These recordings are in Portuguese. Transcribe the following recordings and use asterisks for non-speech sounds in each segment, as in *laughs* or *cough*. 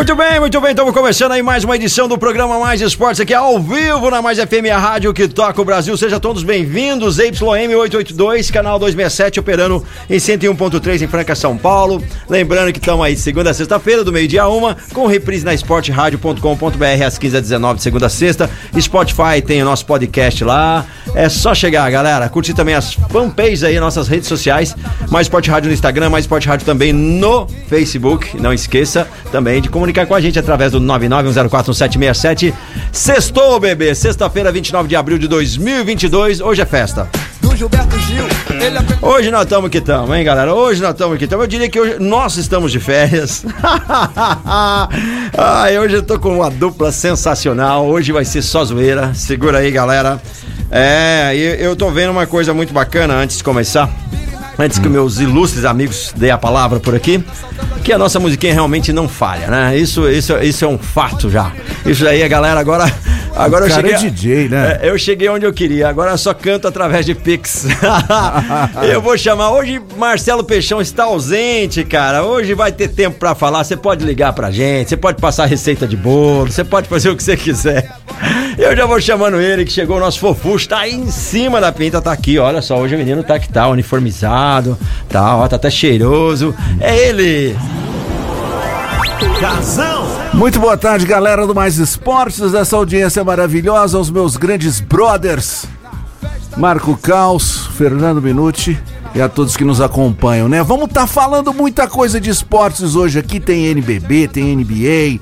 Muito bem, muito bem, estamos começando aí mais uma edição do programa Mais Esportes aqui ao vivo na Mais FM, a rádio que toca o Brasil. Sejam todos bem-vindos, YM 882, canal 267, operando em 101.3 em Franca, São Paulo. Lembrando que estamos aí segunda a sexta-feira, do meio-dia a uma, com reprise na esporteradio.com.br às 15 h 19 de segunda a sexta. Spotify tem o nosso podcast lá. É só chegar, galera. Curtir também as fanpages aí, nossas redes sociais. Mais Esporte Rádio no Instagram, Mais Esporte Rádio também no Facebook. Não esqueça também de comunicar com a gente através do 991041767. Sextou, bebê. Sexta-feira, 29 de abril de 2022. Hoje é festa. é Hoje nós estamos que estamos, hein, galera? Hoje nós estamos que estamos. Eu diria que hoje nós estamos de férias. *laughs* Ai, hoje eu tô com uma dupla sensacional. Hoje vai ser só zoeira. Segura aí, galera. É, e eu tô vendo uma coisa muito bacana antes de começar. Antes que meus ilustres amigos dêem a palavra por aqui, que a nossa musiquinha realmente não falha, né? Isso, isso, isso é um fato já. Isso aí, a galera, agora. Agora eu cara cheguei. é DJ, né? É, eu cheguei onde eu queria, agora eu só canto através de Pix. *laughs* eu vou chamar. Hoje Marcelo Peixão está ausente, cara. Hoje vai ter tempo pra falar. Você pode ligar pra gente, você pode passar receita de bolo, você pode fazer o que você quiser. Eu já vou chamando ele, que chegou o nosso fofucho, tá aí em cima da pinta, tá aqui, olha só, hoje o menino tá que tá uniformizado, tá, ó, tá até cheiroso. É ele! Casão. Muito boa tarde, galera do Mais Esportes, essa audiência maravilhosa, aos meus grandes brothers, Marco Caos, Fernando Minuti e a todos que nos acompanham, né? Vamos estar falando muita coisa de esportes hoje aqui, tem NBB, tem NBA,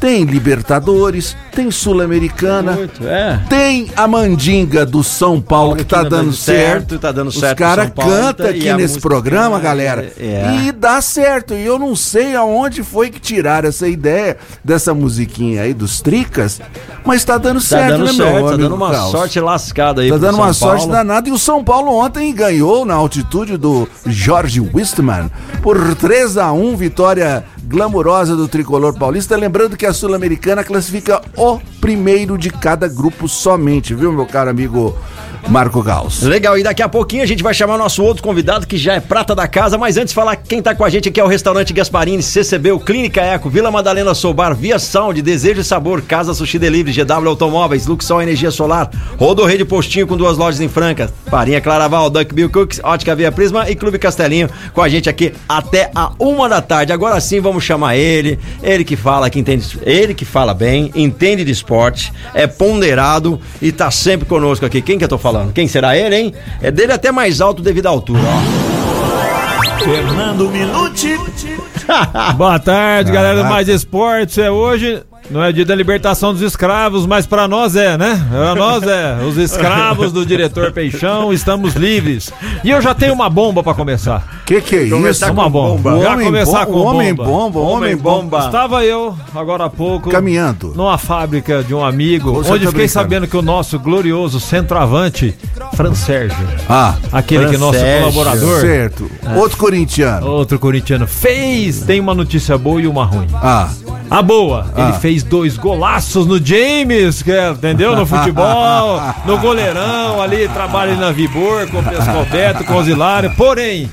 tem Libertadores, tem Sul-Americana, é. tem a mandinga do São Paulo que tá dando certo. tá dando Os certo. caras São Paulo, cantam aqui nesse música- programa, galera. É. E dá certo. E eu não sei aonde foi que tiraram essa ideia dessa musiquinha aí dos Tricas, mas tá dando Tá certo, dando né, certo, meu tá dando uma Caos? sorte lascada aí. Tá dando São uma sorte Paulo. danada. E o São Paulo ontem ganhou na altitude do Jorge Wistman por 3 a 1 vitória glamurosa do tricolor paulista. Lembrando que a Sul-Americana classifica o primeiro de cada grupo somente, viu, meu caro amigo Marco Gauss? Legal, e daqui a pouquinho a gente vai chamar o nosso outro convidado que já é prata da casa, mas antes falar quem tá com a gente aqui é o restaurante Gasparini, CCB, Clínica Eco, Vila Madalena Sobar, Via Sound, Desejo e Sabor, Casa Sushi Delivery, GW Automóveis, Luxol Energia Solar, Rodo Rede Postinho com duas lojas em Franca, Farinha Claraval, Duck Bill Cooks, Ótica Via Prisma e Clube Castelinho com a gente aqui até a uma da tarde. Agora sim vamos chamar ele, ele que fala que entende, ele que fala bem, entende de esporte, é ponderado e tá sempre conosco aqui. Quem que eu tô falando? Quem será ele, hein? É dele até mais alto devido à altura, ó. Fernando Minuti. *laughs* Boa tarde, galera do Mais Esportes. É hoje, não é dia da libertação dos escravos, mas pra nós é, né? Pra nós é. Os escravos do diretor Peixão, estamos livres. E eu já tenho uma bomba pra começar. Que que é isso? Começar Uma com bomba. O Já homem, começar bom- com homem bomba. bomba, homem bomba. Estava eu, agora há pouco, Caminhando. numa fábrica de um amigo, Você onde tá fiquei brincando. sabendo que o nosso glorioso centroavante, Fran Sérgio, Ah, aquele que é nosso Sérgio. colaborador, certo. Outro corintiano. outro corintiano, fez, tem uma notícia boa e uma ruim. Ah, A boa, Ah. ele fez dois golaços no James, é, entendeu? No futebol, no goleirão ali, trabalha na Vibor, com o Pescobeto, com o Zilário. Porém,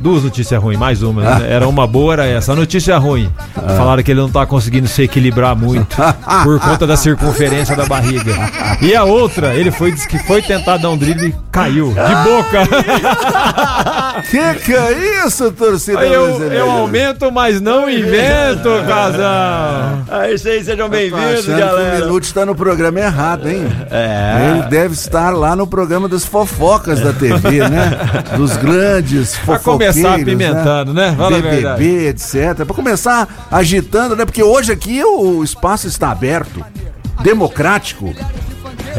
duas notícias ruins, mais uma. né? Era uma boa, era essa. A notícia ruim. Falaram que ele não tá conseguindo se equilibrar muito por conta da circunferência da barriga. E a outra, ele foi, disse que foi tentar dar um drible e caiu. De boca. *laughs* que que é isso, torcida Aí eu, eu aumento, mas não invento, casal. É isso aí, sejam bem-vindos, que o galera. Minute tá no programa errado, hein? É. Ele deve estar lá no programa das fofocas da TV, né? Dos grandes Pra fofoqueiros, começar apimentando, né? Fala a verdade. BBB, etc. Pra começar agitando, né? Porque hoje aqui o espaço está aberto, democrático.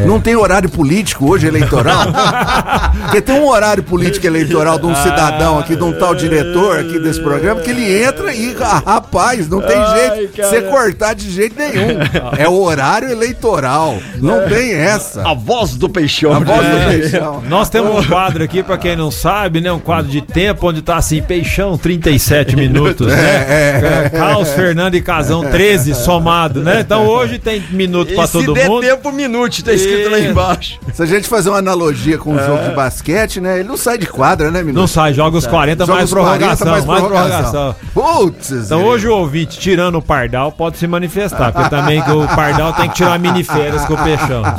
Não tem horário político hoje eleitoral? *laughs* Porque tem um horário político eleitoral de um cidadão aqui, de um tal diretor aqui desse programa, que ele entra e, ah, rapaz, não tem Ai, jeito de cara. você cortar de jeito nenhum. É o horário eleitoral. Não tem essa. A voz do peixão. A voz do É. peixão. Nós temos um quadro aqui, pra quem não sabe, né? Um quadro de tempo onde tá assim, Peixão, 37 minutos, né? *laughs* Caos, Fernando e Casão, 13 somado, né? Então hoje tem minuto pra E se todo der mundo. tempo, minute, tá escrito lá embaixo. Se a gente fazer uma analogia com o jogo de basquete, né? Ele não sai de quadra, né, Minuto? Não sai, joga os 40 Joga mais os 40 prorrogação, mais prorrogação. Putz, Então hoje o ouvinte, tirando o Pardal, pode se manifestar, porque também que o Pardal tem que tirar mini férias com o Peixão. *laughs*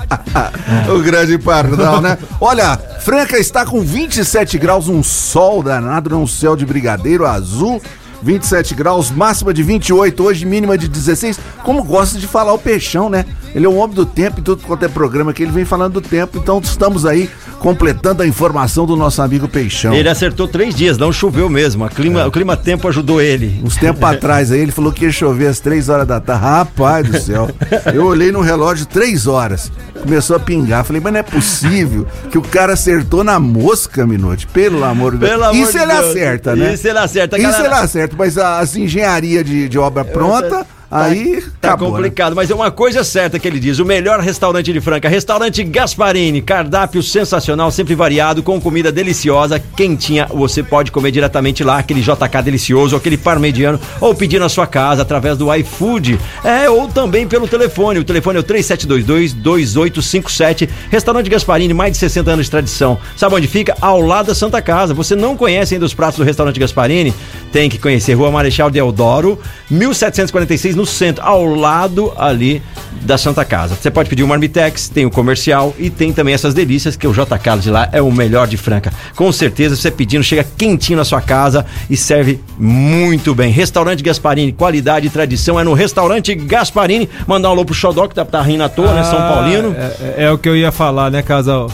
O grande pardal, né? Olha, Franca está com 27 graus, um sol danado, um céu de brigadeiro azul. 27 graus, máxima de 28, hoje mínima de 16. Como gosta de falar o Peixão, né? Ele é um homem do tempo e tudo quanto é programa que ele vem falando do tempo. Então estamos aí completando a informação do nosso amigo Peixão. Ele acertou três dias, não choveu mesmo. Clima, O clima-tempo ajudou ele. Uns tempos *laughs* atrás aí, ele falou que ia chover às 3 horas da tarde. Rapaz do céu. Eu olhei no relógio 3 horas. Começou a pingar. Falei, mas não é possível que o cara acertou na mosca, Minote. Pelo amor de Deus. Pelo amor Isso de ele Deus. acerta, né? Isso ele acerta, Isso galera. ele acerta, mas as engenharia de, de obra pronta, aí Tá acabou, né? complicado, mas é uma coisa certa que ele diz: o melhor restaurante de Franca, restaurante Gasparini, cardápio sensacional, sempre variado, com comida deliciosa, quentinha. Você pode comer diretamente lá, aquele JK delicioso, aquele parmegiano, ou pedir na sua casa através do iFood. É, ou também pelo telefone. O telefone é o 3722-2857. Restaurante Gasparini, mais de 60 anos de tradição. Sabe onde fica? Ao lado da Santa Casa. Você não conhece ainda os pratos do restaurante Gasparini? Tem que conhecer Rua Marechal Deodoro, 1746 no centro, ao lado ali da Santa Casa. Você pode pedir o Marmitex, tem o comercial e tem também essas delícias que o J. Carlos de lá é o melhor de Franca. Com certeza, você pedindo, chega quentinho na sua casa e serve muito bem. Restaurante Gasparini, qualidade e tradição é no Restaurante Gasparini. Mandar um alô pro Xodó, que tá, tá rindo à toa, né? São Ah, Paulino. É, é- é o que eu ia falar, né, Casal?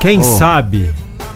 Quem sabe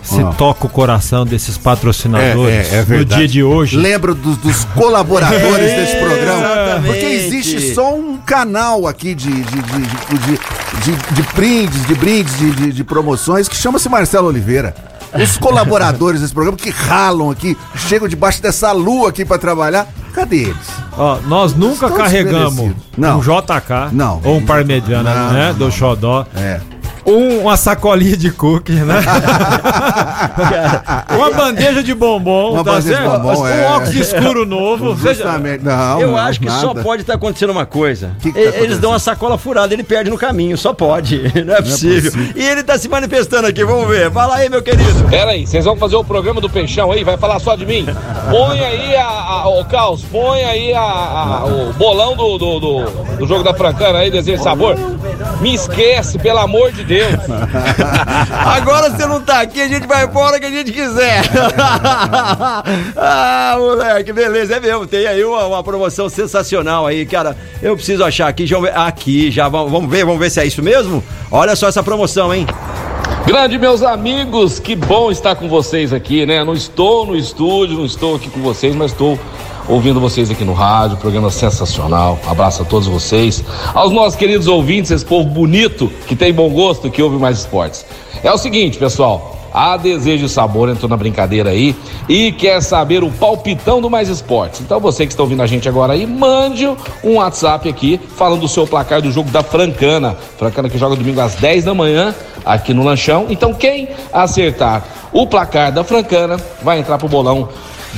se Oh. toca o coração desses patrocinadores É, é, é no dia de hoje. Lembro dos, dos colaboradores *laughs* desse programa. Exatamente. Porque existe só um canal aqui de, de, de, de, de, de- de brindes, de brindes, de, de, de promoções, que chama-se Marcelo Oliveira. Os *laughs* colaboradores desse programa que ralam aqui, chegam debaixo dessa lua aqui pra trabalhar, cadê eles? Ó, nós nunca Estão carregamos um JK Não. ou um parmegiana, né, não, do. Xodó. É. Um- uma sacolinha de cookie, né? *laughs* uma bandeja de bombom, Uma tá certo? bombom, um é. óculos escuro novo. *laughs* seja- Justamente. Não, Eu não, acho que só nada. pode estar acontecendo uma coisa. Que que tá Eles dão uma sacola furada, ele perde no caminho, só pode. *laughs* Não é possível. E ele tá se manifestando aqui, vamos ver. Fala aí, meu querido. Pera aí, vocês vão fazer o programa do Peixão aí? Vai falar só de mim? Põe aí a, a- o Caos, põe aí a, a- o bolão do, do, do, do jogo da Francana aí, desejo de sabor. Me esquece, pelo amor de Deus. *laughs* Agora você não tá aqui, a gente vai embora que a gente quiser. *laughs* ah, moleque, beleza, é mesmo. Tem aí uma, uma promoção sensacional aí, cara. Eu preciso achar aqui, já, aqui, já vamos ver, vamos ver se é isso mesmo. Olha só essa promoção, hein? Grande meus amigos, que bom estar com vocês aqui, né? Não estou no estúdio, não estou aqui com vocês, mas estou ouvindo vocês aqui no rádio, programa sensacional. Abraço a todos vocês, aos nossos queridos ouvintes, esse povo bonito que tem bom gosto, que ouve mais esportes. É o seguinte, pessoal. A Desejo e Sabor entrou na brincadeira aí e quer saber o palpitão do Mais Esportes. Então você que está ouvindo a gente agora aí, mande um WhatsApp aqui falando do seu placar do jogo da Francana. Francana que joga domingo às 10 da manhã aqui no Lanchão. Então quem acertar o placar da Francana vai entrar pro bolão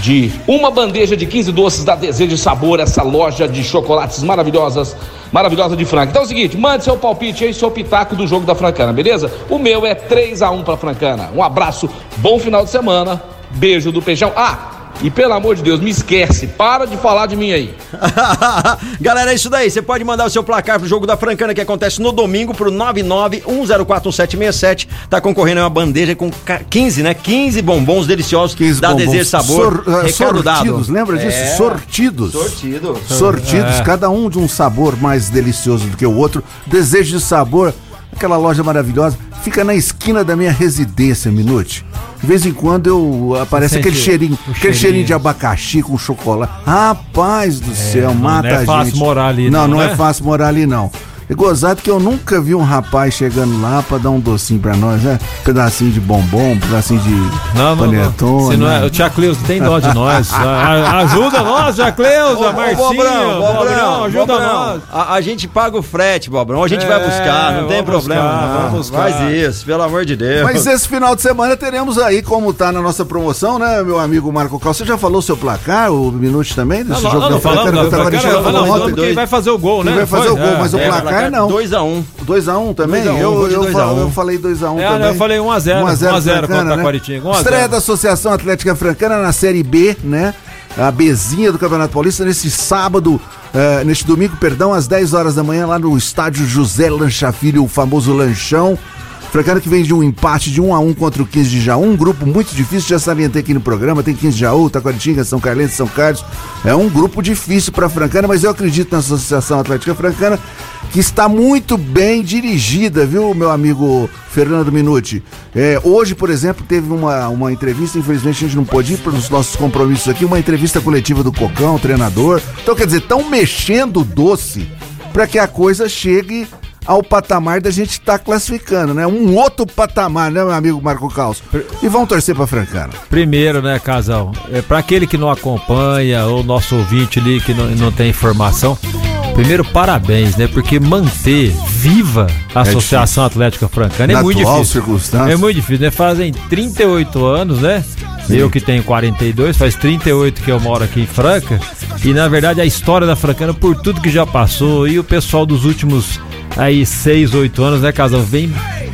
de uma bandeja de 15 doces da Desejo Sabor, essa loja de chocolates maravilhosas, maravilhosa de Franca. Então é o seguinte, mande seu palpite aí, seu pitaco do jogo da Francana, beleza? O meu é 3 a 1 pra Francana. Um abraço, bom final de semana. Beijo do Peixão. Ah, e pelo amor de Deus, me esquece, para de falar de mim aí. *laughs* Galera, é isso daí. Você pode mandar o seu placar pro jogo da Francana que acontece no domingo pro 991041767. Tá concorrendo a uma bandeja com ca- 15, né? 15 bombons deliciosos 15 da bombons Desejo Sabor. sor- dado. sortidos, lembra disso? É. Sortidos. Sortido. Sortidos, cada um de um sabor mais delicioso do que o outro. Desejo de sabor, aquela loja maravilhosa, fica na esquina da minha residência, Minute. De vez em quando eu aparece Sente aquele cheirinho, aquele cheirinho. cheirinho de abacaxi com chocolate. Rapaz do céu, não mata é a gente. fácil morar ali Não, não, não né? é fácil morar ali não. É gozado que eu nunca vi um rapaz chegando lá pra dar um docinho pra nós, né? Um pedacinho de bombom, um pedacinho de Não, não, não. panetone. Não é, o Tia Cleusa tem dó de nós. *laughs* A- ajuda nós, Tia Cleusa, Marcinho, Bobrão, Bobrão, ajuda Bobrão. nós. A, a gente paga o frete, Bobrão. A gente É, vai buscar, não tem problema. buscar, não. vamos buscar. Faz isso, pelo amor de Deus. Mas esse final de semana teremos aí, como tá na nossa promoção, né, meu amigo Marco Cal? Você já falou seu placar, o Minute também, desse Não, jogo não, não da Francana, falamos, que não, o Taquaritinga Francana, falou falamos ontem? quem vai fazer o gol, né? Quem vai fazer o gol, É. mas o É, placar não. 2x1. 2x1 também? 2 a 1, eu, eu, 2 a 1. eu falei 2x1 É, também. eu falei 1 a 0, 1 a 0 1 a 0 Francana, contra a né? Taquaritinga, 1 a Estreia 0. da Associação Atlética Francana na Série B, né? A Bezinha do Campeonato Paulista nesse sábado, eh, neste domingo, perdão, às 10 horas da manhã, lá no estádio José Lancha Filho, o famoso Lanchão. Francana que vem de um empate de 1 a 1 contra o 15 de Jaú, um grupo muito difícil, já salientei aqui no programa, tem 15 de Jaú, Taquaritinga, São Carlense, São Carlos. É um grupo difícil para Francana, mas eu acredito na Associação Atlética Francana que está muito bem dirigida, viu, meu amigo Fernando Minuti? É, hoje, por exemplo, teve uma, uma entrevista, infelizmente a gente não pôde ir para os nossos compromissos aqui, uma entrevista coletiva do Cocão, treinador. Então, quer dizer, estão mexendo doce para que a coisa chegue ao patamar da gente estar classificando, né? Um outro patamar, né, meu amigo Marco Caos? E vão torcer pra Francana. Primeiro, né, casal? É para aquele que não acompanha, ou nosso ouvinte ali que não, não tem informação. Primeiro, parabéns, né? Porque manter viva a Associação Atlética Francana Na é muito difícil. É muito difícil, né? Fazem 38 anos, né? Eu que tenho 42, faz 38 que eu moro aqui em Franca. E na verdade a história da Francana, por tudo que já passou, e o pessoal dos últimos aí 6, 8 anos, né, casal, vem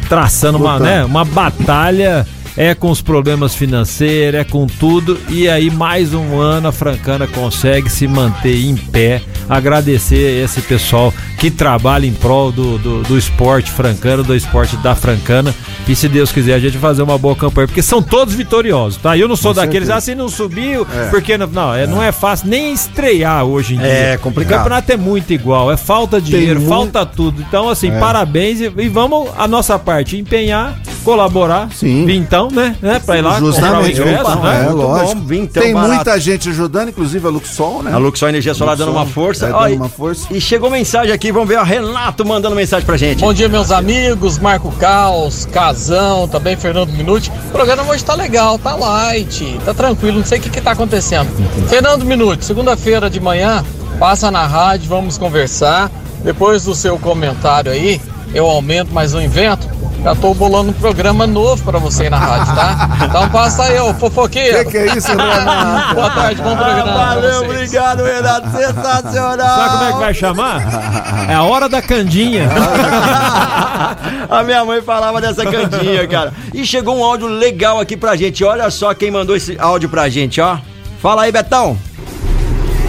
traçando uma, né, uma batalha. É com os problemas financeiros, é com tudo. E aí, mais um ano, a Francana consegue se manter em pé. Agradecer esse pessoal que trabalha em prol do, do, do esporte francano, do esporte da Francana. E se Deus quiser, a gente vai fazer uma boa campanha, porque são todos vitoriosos, tá? Eu não sou Com daqueles, certeza. assim, não subiu, porque não, não, é, não é fácil nem estrear hoje em dia. É complicado. O campeonato é muito igual, é falta dinheiro, muito- falta tudo. Então, assim, É. parabéns e, e vamos a nossa parte empenhar, colaborar, Sim. vintão, né? né? Pra ir lá comprar o Justamente. ingresso, Opa, né? é, lógico. bom, vintão Tem barato. muita gente ajudando, inclusive a Luxol, né? A Luxor Energia Solar dando uma força. É, Ó, dando e- uma força. E chegou mensagem aqui, vamos ver o Renato mandando mensagem pra gente. Bom dia, meus amigos, Marco Caos, Casão, também Fernando Minuti. O programa hoje tá legal, tá light, tá tranquilo, não sei o que que tá acontecendo. Fernando Minuti, segunda-feira de manhã, passa na rádio, vamos conversar. Depois do seu comentário aí, eu aumento, mas eu invento. Já tô bolando um programa novo pra você aí na rádio, tá? Então passa aí, ô fofoqueiro. Que que é isso, Renato? *laughs* Boa tarde, bom programa. pra Valeu, vocês. obrigado, Renato. Sensacional. Sabe como é que vai chamar? É a hora da candinha. *laughs* A minha mãe falava dessa cantinha, cara. E chegou um áudio legal aqui pra gente. Olha só quem mandou esse áudio pra gente, ó. Fala aí, Betão.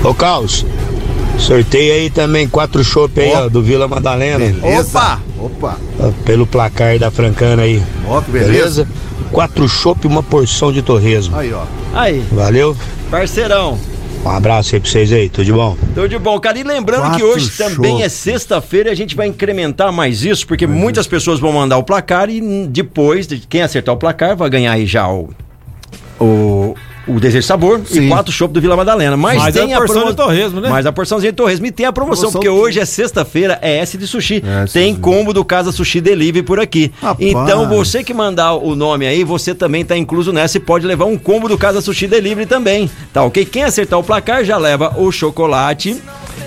Ô Caos, sorteio aí também quatro chopp aí, ó, do Vila Madalena. Beleza? Opa! Opa! ó, Pelo placar da Francana aí. Ó, que beleza. Beleza? Quatro chopp e uma porção de torresmo. Aí, ó. Aí, Valeu? parceirão. Um abraço aí pra vocês aí, tudo de bom? Tudo de bom, cara. E lembrando Quatro que hoje também é sexta-feira e a gente vai incrementar mais isso, porque muitas pessoas vão mandar o placar e depois, de quem acertar o placar, vai ganhar aí já o. O, o Desejo Sabor Sim. e quatro chopp do Vila Madalena. Mas Mais tem a porção promo- de torresmo, né? Mais a porçãozinha de torresmo. E tem a promoção, Promoção porque do- hoje é sexta-feira, é S de sushi. É, tem combo do Casa Sushi Delivery por aqui. Rapaz. Então, você que mandar o nome aí, você também tá incluso nessa e pode levar um combo do Casa Sushi Delivery também. Tá ok? Quem acertar o placar já leva o chocolate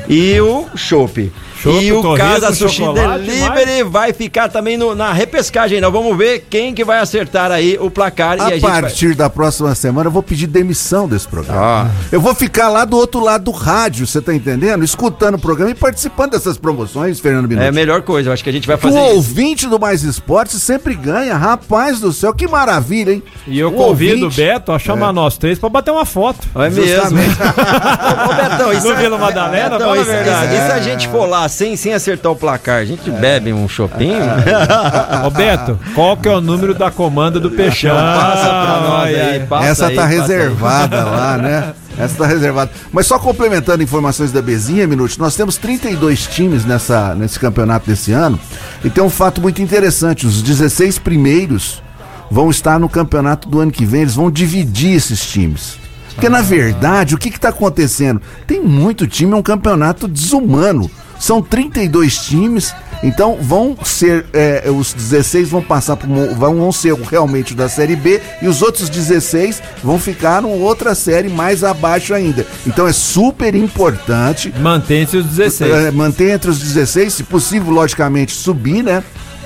e o chopp. E o Casa Sushi Delivery vai ficar também no- na repescagem. Nós vamos ver quem que vai acertar aí o placar. e a A gente vai... partir da próxima semana eu vou pedir demissão desse programa. Ah. Eu vou ficar lá do outro lado do rádio, você tá entendendo? Escutando o programa e participando dessas promoções, Fernando Minuti. É a melhor coisa, eu acho que a gente vai O fazer isso. ouvinte do Mais Esportes sempre ganha. Rapaz do céu, que maravilha, hein? E eu O convido ouvinte- o Beto a chamar nós três pra bater uma foto. É mesmo. *laughs* Ô, Betão, se- No Vila Madalena, Betão, fala a se- verdade. E se a gente for lá sem, sem acertar o placar, a gente bebe um chopinho? *laughs* Ô Beto, qual que é o número da comanda do Peixão? Passa pra nós aí. passa Essa aí, tá passa aí. reservada *laughs* lá, né? Essa tá reservada. Mas só complementando informações da Bezinha, Minuto, nós temos 32 times nessa, nesse campeonato desse ano. E tem um fato muito interessante: os 16 primeiros vão estar no campeonato do ano que vem, eles vão dividir esses times. Porque, na verdade, o que está acontecendo? Tem muito time, é um campeonato desumano. São 32 times, Então vão ser, é, os 16 vão passar por, vão, ser realmente da Série B e os outros 16 vão ficar numa outra série mais abaixo ainda. Então é super importante Mantém-se os 16. é, manter entre os 16, se possível, logicamente, subir, né?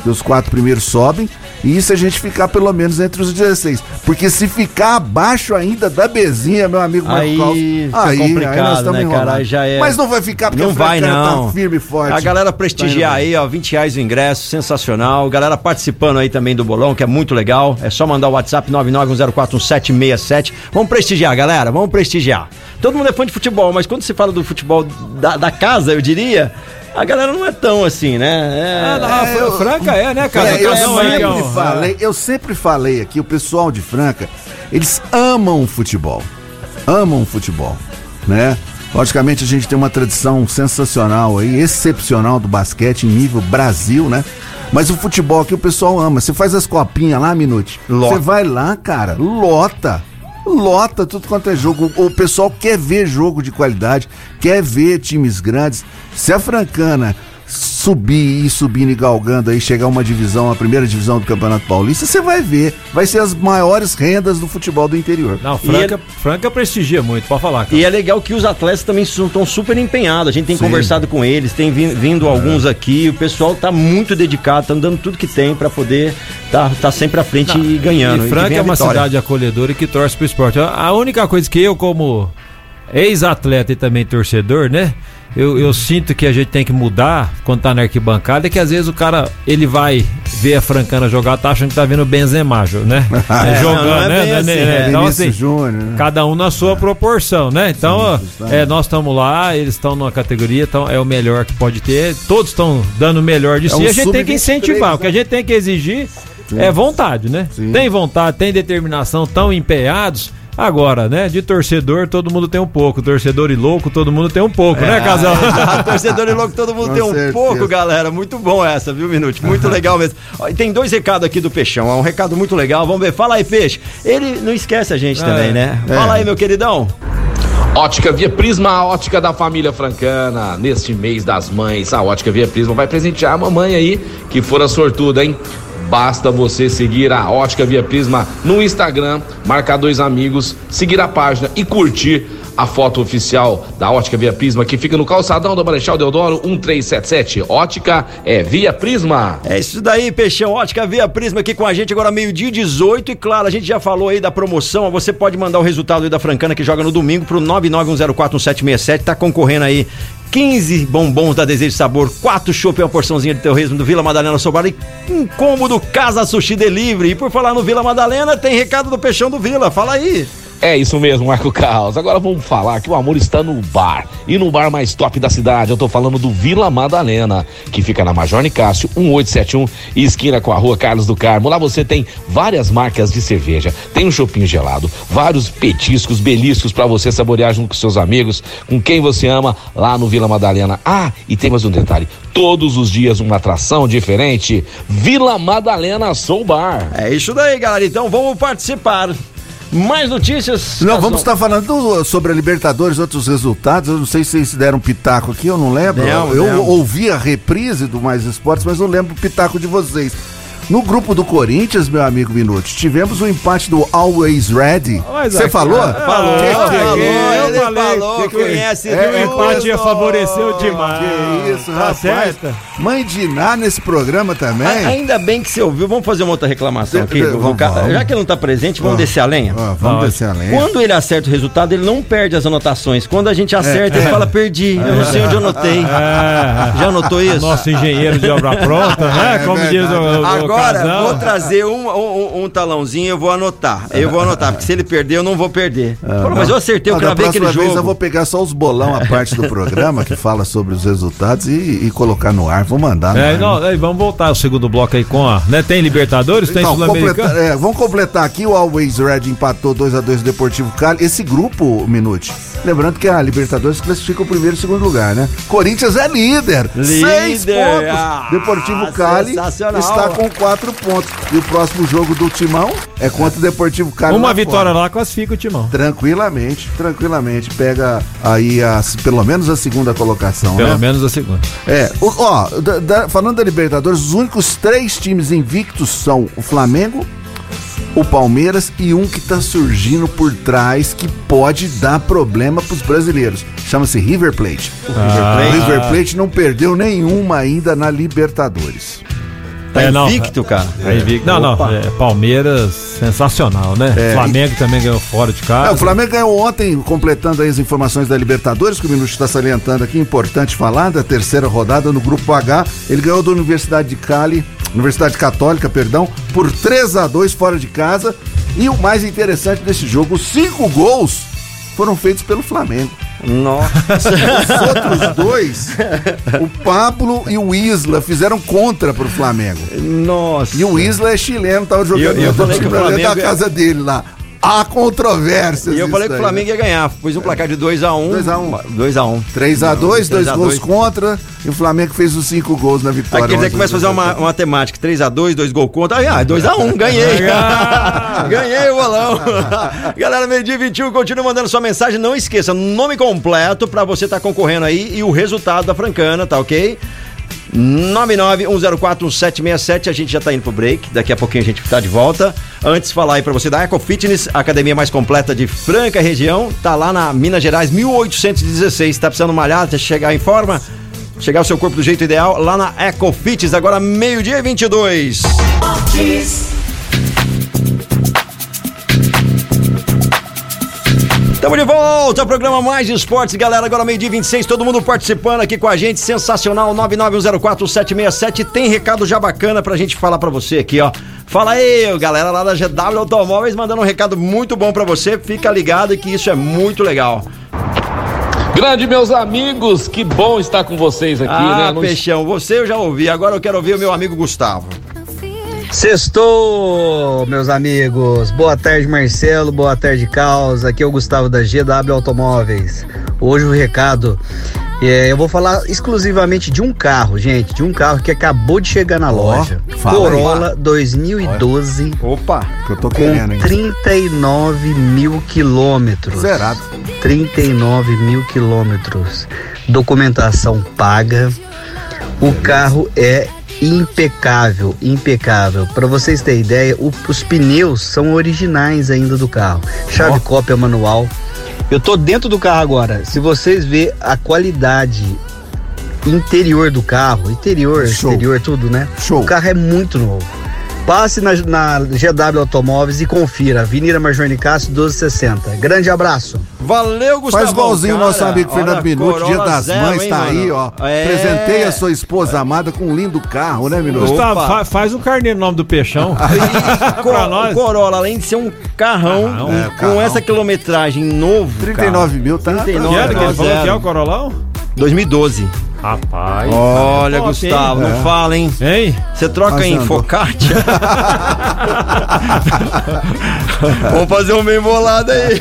Os quatro primeiros sobem. E isso a gente ficar pelo menos entre os 16. Porque se ficar abaixo ainda da Bezinha, meu amigo Marco Aí fica complicado, né, enrolando. cara? Aí já é- Mas não vai ficar porque Não a vai, Francana não. tá firme e forte. A galera prestigiar Tá aí, ó, 20 reais o ingresso, sensacional. Galera participando aí também do bolão, que é muito legal. É só mandar o WhatsApp 991041767. Vamos prestigiar, galera, vamos prestigiar. Todo mundo é fã de futebol, mas quando se fala do futebol da, da casa, eu diria, a galera não é tão assim, né? É- Ah, Fran- eu- Franca é, né, cara? É, eu, que é sempre falei, eu sempre falei aqui, o pessoal de Franca, eles amam o futebol. Amam o futebol, né? Logicamente a gente tem uma tradição sensacional aí, excepcional do basquete em nível Brasil, né? Mas o futebol aqui o pessoal ama. Você faz as copinhas lá, Minute. Você vai lá, cara, lota. Lota tudo quanto é jogo. O, pessoal quer ver jogo de qualidade, quer ver times grandes. Se a Francana subir e subindo e galgando aí, chegar a uma divisão, a primeira divisão do Campeonato Paulista, você vai ver. Vai ser as maiores rendas do futebol do interior. Não, Franca, Franca prestigia muito, pode falar, cara. E é legal que os atletas também estão super empenhados. A gente tem Sim. conversado com eles, tem vin- vindo alguns aqui. O pessoal tá muito dedicado, tá dando tudo que tem pra poder tá, tá sempre à frente e ganhando. E que Franca venha é uma vitória. cidade acolhedora e que torce pro esporte. A única coisa que eu, como ex-atleta e também torcedor, né? Eu, eu sinto que a gente tem que mudar quando tá na arquibancada, é que às vezes o cara, ele vai ver a Francana jogar, tá achando que tá vendo o Benzema, né? *laughs* É, jogando, não, não é né? né, assim, né? né? Então, assim, Júnior, né? cada um na sua proporção, né? Então, justamente. é, nós estamos lá, eles estão numa categoria, então é o melhor que pode ter, todos estão dando o melhor de si, um a gente tem que sub-23, incentivar, o que a né? gente tem que exigir é vontade, né? Sim. Tem vontade, tem determinação, tão empenhados. Agora, né? De torcedor, todo mundo tem um pouco. Torcedor e louco, todo mundo tem um pouco, né, casal? Ah, *laughs* *laughs* torcedor e louco, todo mundo Com tem um certeza. pouco, galera. Muito bom essa, viu, Minute? Muito legal mesmo. Ó, tem dois recados aqui do Peixão. É um recado muito legal. Vamos ver. Fala aí, Peixe. Ele não esquece a gente É. também, né? É. Fala aí, meu queridão. Ótica Via Prisma, a ótica da família francana. Neste mês das mães, a Ótica Via Prisma vai presentear a mamãe aí, que for a sortuda, hein? Basta você seguir a Ótica Via Prisma no Instagram, marcar dois amigos, seguir a página e curtir a foto oficial da Ótica Via Prisma, que fica no calçadão da Marechal Deodoro 1377. Ótica é Via Prisma. É isso daí, Peixão. Ótica Via Prisma aqui com a gente agora meio-dia e 18. E claro, a gente já falou aí da promoção. Você pode mandar o resultado aí da Francana que joga no domingo pro 991041767. Tá concorrendo aí 15 bombons da Desejo Sabor, 4 chopp, uma porçãozinha de terrorismo do Vila Madalena Sobar e um combo do Casa Sushi Delivery. E por falar no Vila Madalena, tem recado do Peixão do Vila. Fala aí. É isso mesmo, Marco Carlos. Agora vamos falar que o amor está no bar. E no bar mais top da cidade. Eu tô falando do Vila Madalena, que fica na Major Nicásio, 1871, esquina com a rua Carlos do Carmo. Lá você tem várias marcas de cerveja, tem um chopinho gelado, vários petiscos, beliscos para você saborear junto com seus amigos, com quem você ama, lá no Vila Madalena. Ah, e tem mais um detalhe: todos os dias uma atração diferente. Vila Madalena Soul Bar. É isso daí, galera. Então vamos participar. Mais notícias? Não, vamos estar falando do- sobre a Libertadores, outros resultados. Eu não sei se vocês deram um pitaco aqui, eu não lembro. Não, eu não. ouvi a reprise do Mais Esportes, mas não lembro o pitaco de vocês. No grupo do Corinthians, meu amigo Minuti, tivemos o empate do Always Ready. Você aqui- falou? Ah, Falou, Que que é falou, Eu falei. falou, Que que é conhece, É, empatia Wilson? favoreceu demais. Que isso, Tá rapaz. certo? Mãe de Ná nesse programa também. A- Ainda bem que você ouviu. Vamos fazer uma outra reclamação aqui. Vamos, vamos. Já que ele não tá presente, vamos Ó, descer a lenha. Ó, vamos Vamos. descer a lenha. Quando ele acerta o resultado, ele não perde as anotações. Quando a gente acerta, ele fala, perdi. Eu não sei onde eu anotei. É. Já anotou isso? Nosso engenheiro de obra pronta, né? É Como verdade. diz o, o Agora, casal. vou trazer um, um, um talãozinho, eu vou anotar. Eu vou anotar, porque se ele perder, eu não vou perder. Pô, mas eu acertei, eu da cravei aquele próxima vez jogo. eu vou pegar só os bolão, a parte do programa que fala sobre os resultados e, e colocar no ar. Vou mandar É, ar. não, aí, vamos voltar o segundo bloco aí com a. Né, tem Libertadores, tem Então, Sul-Americano. completa- é, vamos completar aqui. O Always Red empatou 2x2 o Deportivo Cali. Esse grupo, Minute, Lembrando que a Libertadores classifica o primeiro e o segundo lugar, né? Corinthians é líder. Seis Líder. pontos. Ah, Deportivo Cali está com quatro pontos. E o próximo jogo do Timão é contra o Deportivo Cali. Uma lá vitória fora. lá classifica o timão. Tranquilamente, tranquilamente. Pega aí a, pelo menos a segunda colocação, Pelo né? menos a segunda. É, o- ó, da- da- falando da Libertadores, os únicos três times invictos são o Flamengo, o Palmeiras e um que tá surgindo por trás que pode dar problema pros brasileiros. Chama-se River Plate. Ah. O River Plate não perdeu nenhuma ainda na Libertadores. Tá É, não, invicto, cara. É invicto. Não, não. Opa. é, Palmeiras, sensacional, né? É, Flamengo também ganhou fora de É, casa. o Flamengo ganhou ontem, completando aí as informações da Libertadores, que o Minuto está salientando aqui, importante falar, da terceira rodada no Grupo H. Ele ganhou da Universidade de Cali, Universidade Católica, perdão, por 3 a 2 fora de casa. E o mais interessante desse jogo, cinco gols foram feitos pelo Flamengo. Nossa. *laughs* Os outros dois, o Pablo e o Isla, fizeram contra pro Flamengo. Nossa. E o Isla é chileno, tava jogando eu- eu no time da casa dele lá. Há controvérsias. E eu falei que o Flamengo ia ganhar. Pus um placar de 2x1. 2x1. 2x1. 3x2, dois 3 a gols 2. contra, e o Flamengo fez os cinco gols na vitória. Aí ontem. começa a fazer uma, uma matemática: 3x2, 2 gols contra. Ah, 2x1, ganhei. *laughs* *laughs* ganhei o bolão. *laughs* Galera, meio-dia 21, continua mandando sua mensagem. Não esqueça, nome completo pra você estar concorrendo aí e o resultado da Francana, tá ok? 991041767, a gente já tá indo pro break, daqui a pouquinho a gente tá de volta. Antes falar aí pra você da Eco Fitness, a academia mais completa de Franca região, tá lá na Minas Gerais 1816, tá precisando malhar, chegar em forma, chegar o seu corpo do jeito ideal, lá na Eco Fitness, agora meio-dia e 22. Esportes. Estamos de volta, programa Mais Esportes, galera. Agora meio-dia 26, todo mundo participando aqui com a gente. Sensacional, 991041767. Tem recado já bacana pra gente falar pra você aqui, ó. Fala aí, galera lá da GW Automóveis mandando um recado muito bom pra você. Fica ligado que isso é muito legal. Grande meus amigos, que bom estar com vocês aqui, ah, né? Peixão, você eu já ouvi. Agora eu quero ouvir o meu amigo Gustavo. Sextou, meus amigos. Boa tarde, Marcelo. Boa tarde, Caos. Aqui é o Gustavo da GW Automóveis. Hoje o recado. é, eu vou falar exclusivamente de um carro, gente. De um carro que acabou de chegar na loja. fala aí. Corolla 2012 Opa! Que eu tô querendo, hein? 39 mil quilômetros. Zerado. 39 mil quilômetros. Documentação paga. O carro é impecável, impecável. Para vocês terem ideia, o- os pneus são originais ainda do carro. Chave cópia manual. Eu tô dentro do carro agora. Se vocês ver a qualidade interior do carro, interior, Show. exterior, tudo, né? Show. O carro é muito novo. Passe na, na GW Automóveis e confira. Avenida Major Nicasso 1260. Grande abraço. Valeu, Gustavo. Faz igualzinho o nosso amigo Fernando Minuto, dia das mães, tá aí, ó. É. Presentei a sua esposa amada com um lindo carro, né, Minuto? Gustavo, fa- faz um carnê no nome do peixão. *laughs* *laughs* Cor- pra nós. O Corolla, além de ser um carrão, Carrão. É, com carrão. essa quilometragem novo. 39 mil, tá? 39 Que ano que ele falou zero. que é o Corolão? 2012. Rapaz. Olha, top, Gustavo, hein? não fala, hein? Hein? Você troca em focaccia? *laughs* Vamos fazer um bem bolado aí.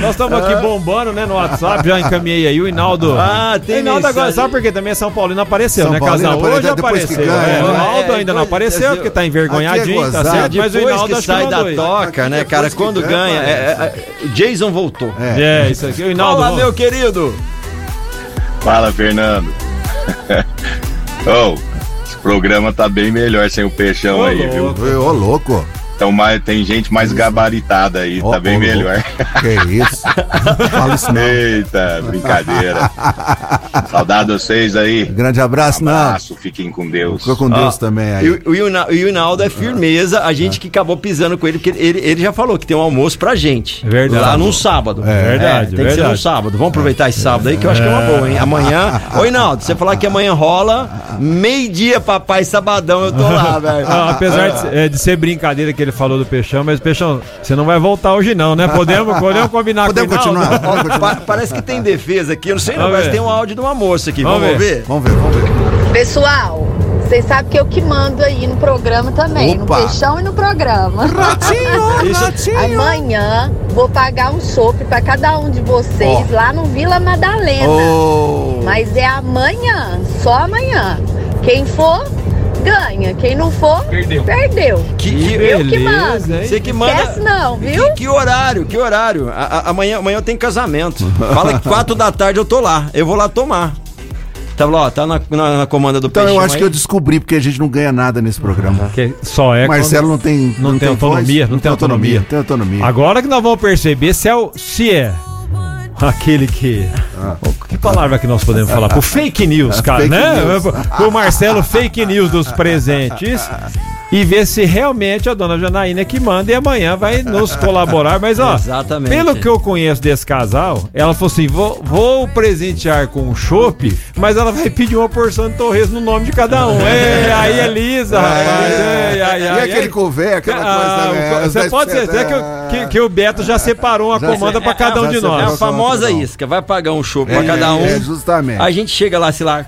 Nós estamos aqui bombando, né, no WhatsApp, já encaminhei aí o Hinaldo. Ah, tem O Hinaldo agora, sabe por quê? Também é São Paulino apareceu, São né? Casal hoje apareceu depois que apareceu. ganha, é, né? o Hinaldo É, ainda não apareceu, porque tá envergonhadinho, é tá certo? Mas o Hinaldo que sai da toca, né, cara? Quando ganha, ganha, é, é, é, Jason voltou. É, isso aqui. O Hinaldo. Fala, meu querido. Fala, Fernando. *laughs* oh, esse programa tá bem melhor sem o peixão Ô, aí, viu? louco. Ô, louco. Então, mais, tem gente mais gabaritada aí, Ó, tá bem ô, melhor. Que isso? Fala isso não. Eita, brincadeira. Saudade de vocês aí. Grande abraço, não. Abraço, fiquem com Deus. Ficou com Deus também E aí. o, o o Yunaldo é firmeza, a gente que acabou pisando com ele, porque ele, ele já falou que tem um almoço pra gente. Verdade. Lá num sábado. É. Verdade, tem que ser num verdade. sábado. Vamos aproveitar esse sábado aí, que eu acho que é uma boa, hein? Amanhã. *laughs* Ô, Inaldo, você falar que amanhã rola, meio-dia, papai, sabadão, eu tô lá, velho. Não, apesar de, ser- é, de ser brincadeira que ele falou do Peixão, mas Peixão, você não vai voltar hoje não, né? Podemos, podemos combinar Podemos com continuar? Vamos continuar? pa- parece que tem defesa aqui, eu não sei não, mas tem um áudio de uma moça aqui. Vamos, Vamos ver. ver? Vamos ver, vamos ver. Pessoal, Vocês sabem que eu que mando aí no programa também, Opa. no peixão e no programa. Ratinho, *laughs* ratinho. Amanhã vou pagar um chopp pra cada um de vocês lá no Vila Madalena. Oh. Mas é amanhã, só amanhã. Quem for, ganha. Quem não for, Perdeu. perdeu. Que, que Eu que mando. Você que manda. Esquece não, viu? Que, que horário? Que horário? A- a- amanhã, amanhã eu tenho casamento. Fala que quatro da tarde eu tô lá. Eu vou lá tomar. Tá lá, ó, tá na, na- na comanda do Então eu acho aí. que eu descobri porque a gente não ganha nada nesse programa. Que só é Marcelo não tem não tem autonomia, voz, não tem autonomia. Tem autonomia. Agora que nós vamos perceber se é, o, se é *laughs* aquele que. Que palavra que nós podemos falar? Pro fake news, *laughs* cara, Fake né? news. Pro Marcelo fake news dos presentes. E ver se realmente a dona Janaína é que manda e amanhã vai nos *laughs* colaborar. Mas, ó, Exatamente. pelo que eu conheço desse casal, ela falou assim: vou, vou presentear com um chopp, mas ela vai pedir uma porção de torresmo no nome de cada um. *laughs* É, aí é Lisa, rapaz. É, ai, e aquele couvé, aquela Ah, coisa. né? Você pode dizer que, o- que, que o Beto já separou uma *laughs* Já comanda pra cada um de separou. É a nós. famosa isca. Vai pagar um show pra É, cada um. é, justamente. A gente chega lá, sei lá,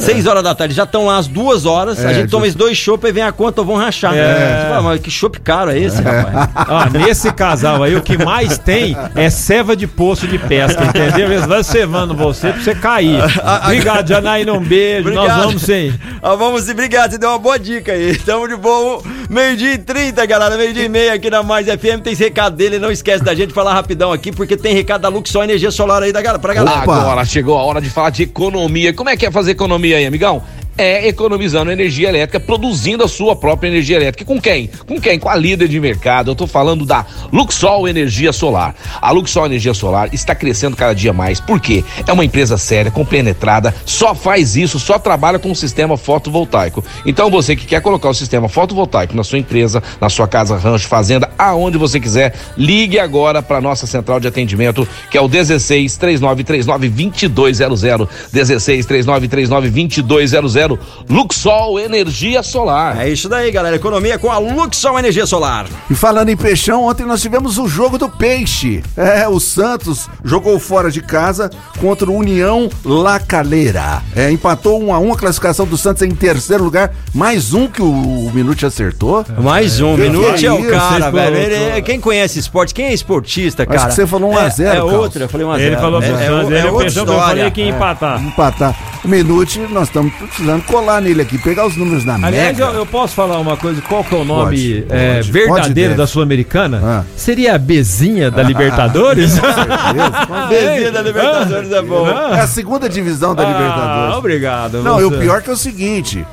seis horas da tarde, já estão lá as duas horas. a É, gente toma esses dois chopp e vem a conta, vão rachar. É. Fala, mas que chopp caro é esse, rapaz? *laughs* Ah, nesse casal aí, o que mais tem é ceva de poço de pesca, entendeu? Eles vão cevando você pra você cair. *laughs* Obrigado, Janaína, um beijo. Nós Obrigado. vamos sim. *laughs* Ah, vamos sim, obrigado, você deu uma boa dica aí. Tamo de bom. Meio-dia e 30, galera. Meio-dia e meia aqui na Mais FM. Tem esse recado dele. Não esquece da gente falar rapidão aqui, porque tem recado da Luxol Energia Solar aí da galera, pra galera. Opa. Agora chegou a hora de falar de economia. Como é que é fazer economia aí, amigão? É economizando energia elétrica, produzindo a sua própria energia elétrica. Com quem? Com quem? Com a líder de mercado. Eu tô falando da Luxol Energia Solar. A Luxol Energia Solar está crescendo cada dia mais. Por quê? É uma empresa séria, compenetrada, só faz isso, só trabalha com o sistema fotovoltaico. Então você que quer colocar o sistema fotovoltaico na sua empresa, na sua casa, rancho, fazenda, aonde você quiser, ligue agora para nossa central de atendimento, que é o 16 3939 2200. 16 3939 2200. Luxol Energia Solar. É isso daí, galera. Economia com a Luxol Energia Solar. E falando em peixão, ontem nós tivemos o jogo do peixe. É, o Santos jogou fora de casa contra o União La Calera. É, empatou um a um a classificação do Santos em terceiro lugar. Mais um que o, o Minute acertou. Mais um. Minute que é é o cara, velho. colocou- Ele é- quem conhece esporte, quem é esportista, Acho cara? que você falou 1 a 0, É, é Carlos. outra, eu falei 1 a 0. Ele falou é, é, ele é eu história. falei que ia empatar. Empatar. O Minute, nós estamos colar nele aqui, pegar os números na Aliás, Mega. eu, eu posso falar uma coisa? Qual que é o nome Pode, é, pode, verdadeiro pode, deve. da Sul-Americana? Ah. Seria a Bezinha da Libertadores? *laughs* Bezinha da Libertadores é bom. É a segunda divisão da Ah, Libertadores. obrigado. Não, e o você. pior que é o seguinte.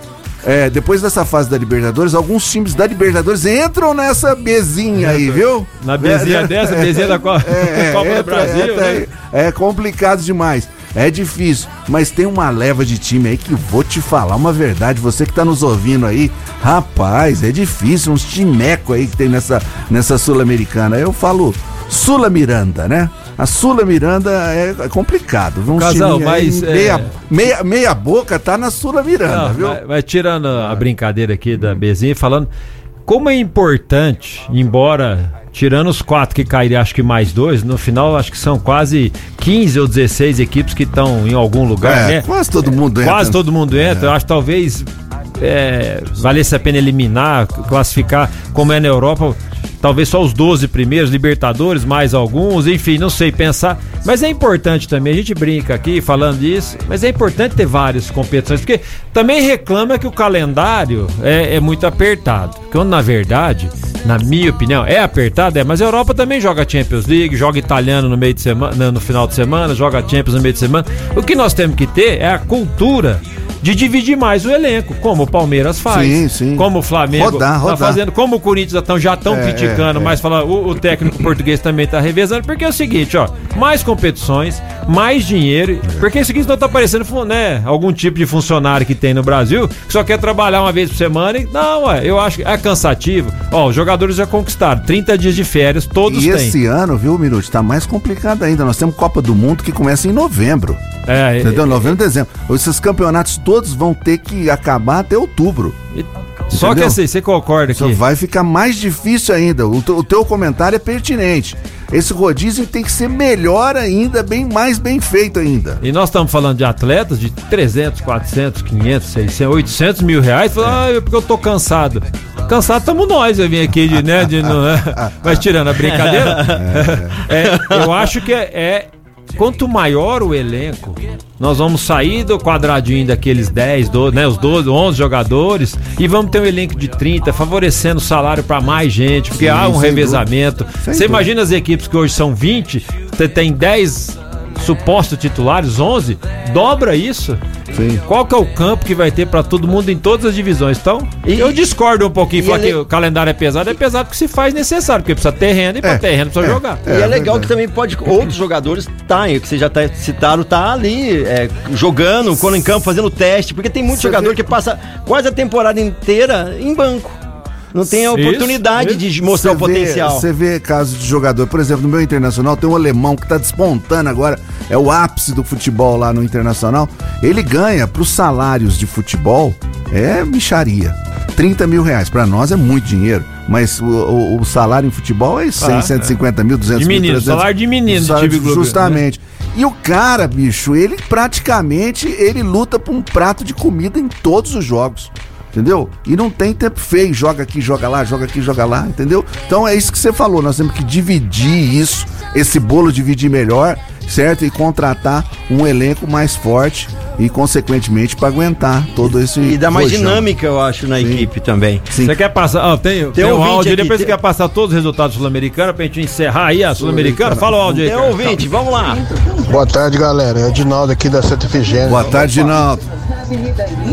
é, depois dessa fase da Libertadores, alguns times da Libertadores entram nessa bezinha aí, viu? Na bezinha *laughs* É, dessa, é, bezinha da Copa, é, *laughs* Copa do Brasil, entra né? aí. É complicado demais. É difícil, mas tem uma leva de time aí que vou te falar uma verdade. Você que tá nos ouvindo aí, rapaz, é difícil. Uns timeco aí que tem nessa, nessa Sul-Americana. Eu falo Sula Miranda, né? A Sula Miranda é é complicado. viu? Uns Casal, mas, é- meia, meia, meia boca tá na Sula Miranda, Não, viu? mas, mas tirando a brincadeira aqui da Bezinha, falando como é importante, embora tirando os quatro que caíram, acho que mais dois, no final acho que são quase 15 ou 16 equipes que estão em algum lugar, É, né? quase todo mundo entra. Quase todo mundo entra. Eu acho que talvez é, valesse a pena eliminar, classificar como é na Europa. Talvez só os 12 primeiros, Libertadores, mais alguns, enfim, não sei pensar. Mas é importante também, a gente brinca aqui falando disso, mas é importante ter várias competições, porque também reclama que o calendário é, é muito apertado. Quando na verdade, na minha opinião, é apertado, é, mas a Europa também joga Champions League, joga italiano no meio de semana, no final de semana, joga Champions no meio de semana. O que nós temos que ter é a cultura de dividir mais o elenco, como o Palmeiras faz, Sim, sim. como o Flamengo Rodar, tá rodar. fazendo, como o Corinthians tão, já estão É, criticando, é, é. mas fala, o, o técnico português também tá revezando, porque é o seguinte, ó, mais competições, mais dinheiro, porque é o seguinte, não tá aparecendo, fu- né, algum tipo de funcionário que tem no Brasil, que só quer trabalhar uma vez por semana e, não, ué, eu acho que é cansativo. Ó, os jogadores já conquistaram 30 dias de férias, todos E têm. esse ano, viu, Minuto, tá mais complicado ainda. Nós temos Copa do Mundo que começa em novembro. É, Entendeu? Novembro, dezembro. Esses campeonatos todos vão ter que acabar até outubro. Só que assim, você concorda que vai ficar mais difícil ainda. O, o teu comentário é pertinente. Esse rodízio tem que ser melhor ainda, bem mais bem feito ainda. E nós estamos falando de atletas de 300, 400, 500, 600, 800 mil reais. Fala, ah, é porque eu tô cansado. Cansado estamos nós, eu vim aqui de, né, de, não, é? *laughs* mas tirando a brincadeira, *laughs* é, eu acho que é, é quanto maior o elenco, nós vamos sair do quadradinho daqueles 10, 12, né, os 12, 11 jogadores e vamos ter um elenco de 30, favorecendo o salário para mais gente, porque Sim, há um revezamento. Você imagina as equipes que hoje são 20, você tem 10 supostos titulares, 11, dobra isso. Sim. Qual que é o campo que vai ter para todo mundo em todas as divisões? Então, eu discordo um pouquinho, e falar ele- que o calendário é pesado, é pesado porque se faz necessário, porque precisa terreno e para terreno precisa jogar. e é legal que também pode outros jogadores tá, que você já tá citado, tá ali é, jogando, quando em campo, fazendo teste, porque tem muito Você jogador vê- que passa quase a temporada inteira em banco. Não tem a Isso, oportunidade de mostrar o Você vê- potencial. Você vê casos de jogador, por exemplo, no meu internacional tem um alemão que tá despontando agora, é o ápice do futebol lá no internacional. Ele ganha pros salários de futebol, é micharia. 30 mil reais. Pra nós é muito dinheiro, mas o, o- o salário em futebol é 100, Ah, 150 mil, 200 De mil. menino, 300. salário de menino Salário de- Globo, Justamente. E o cara, bicho, ele praticamente ele luta por um prato de comida em todos os jogos. Entendeu? E não tem tempo feio, joga aqui, joga lá, joga aqui, joga lá, entendeu? Então é isso que você falou, nós temos que dividir isso, esse bolo dividir melhor, certo? E contratar um elenco mais forte e consequentemente para aguentar todo esse E dá mais rojão. dinâmica, eu acho, na equipe também. Você quer passar. Ó, tem, tem, um ouvinte áudio, aqui, depois tem- você quer passar todos os resultados sul-americanos pra gente encerrar aí a sul-americana? Fala o áudio aí. Tem ouvinte, vamos lá. Boa tarde, galera. É o Dinaldo aqui da Santa Efigênia. Boa tarde, Dinaldo.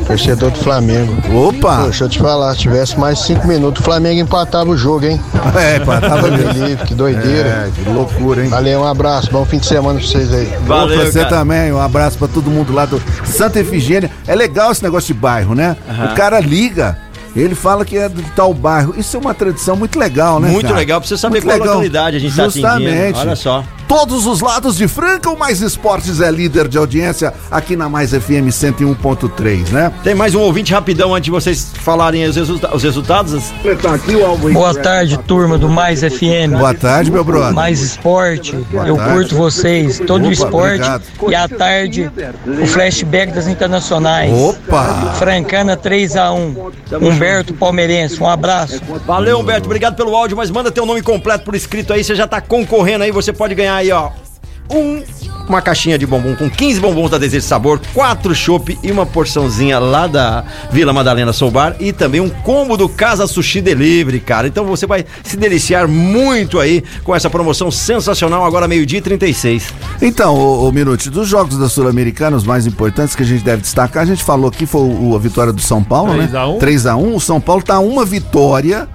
Torcedor do Flamengo. Opa! Pô, deixa eu te falar, se tivesse mais cinco minutos, o Flamengo empatava o jogo, hein? *laughs* É, empatava mesmo. que doideira. É, que loucura, hein? Valeu, um abraço, bom fim de semana pra vocês aí. Valeu, pra você também. Um abraço pra todo mundo lá do Santa Efigênia. É legal esse negócio de bairro, né? Aham. O cara liga. Ele fala que é de tal bairro. Isso é uma tradição muito legal, né? Muito cara? legal, pra você saber Muito qual legal. localidade a gente tá atingindo. Justamente. Olha só. Todos os lados de Franca, o Mais Esportes é líder de audiência aqui na Mais FM 101.3, né? Tem mais um ouvinte rapidão antes de vocês falarem os, resulta- os resultados. Boa tarde, turma do Mais FM. Boa tarde, meu brother. Mais esporte. Eu curto vocês, todo o esporte. obrigado. E à tarde, o flashback das internacionais. Opa! Francana 3x1. Humberto Palmeirense, um abraço. Valeu, Humberto. Obrigado pelo áudio, mas manda teu nome completo por escrito aí. Você já tá concorrendo aí. Você pode ganhar aí, ó. Um, uma caixinha de bombom com 15 bombons da Desejo Sabor, quatro chopp e uma porçãozinha lá da Vila Madalena Soubar e também um combo do Casa Sushi Delivery, cara. Então você vai se deliciar muito aí com essa promoção sensacional agora meio-dia e 36. Então, o, Minuti, dos jogos da Sul-Americana, os mais importantes que a gente deve destacar, a gente falou aqui foi o- a vitória do São Paulo, 3 né? a 1. 3 a 1 O São Paulo tá uma vitória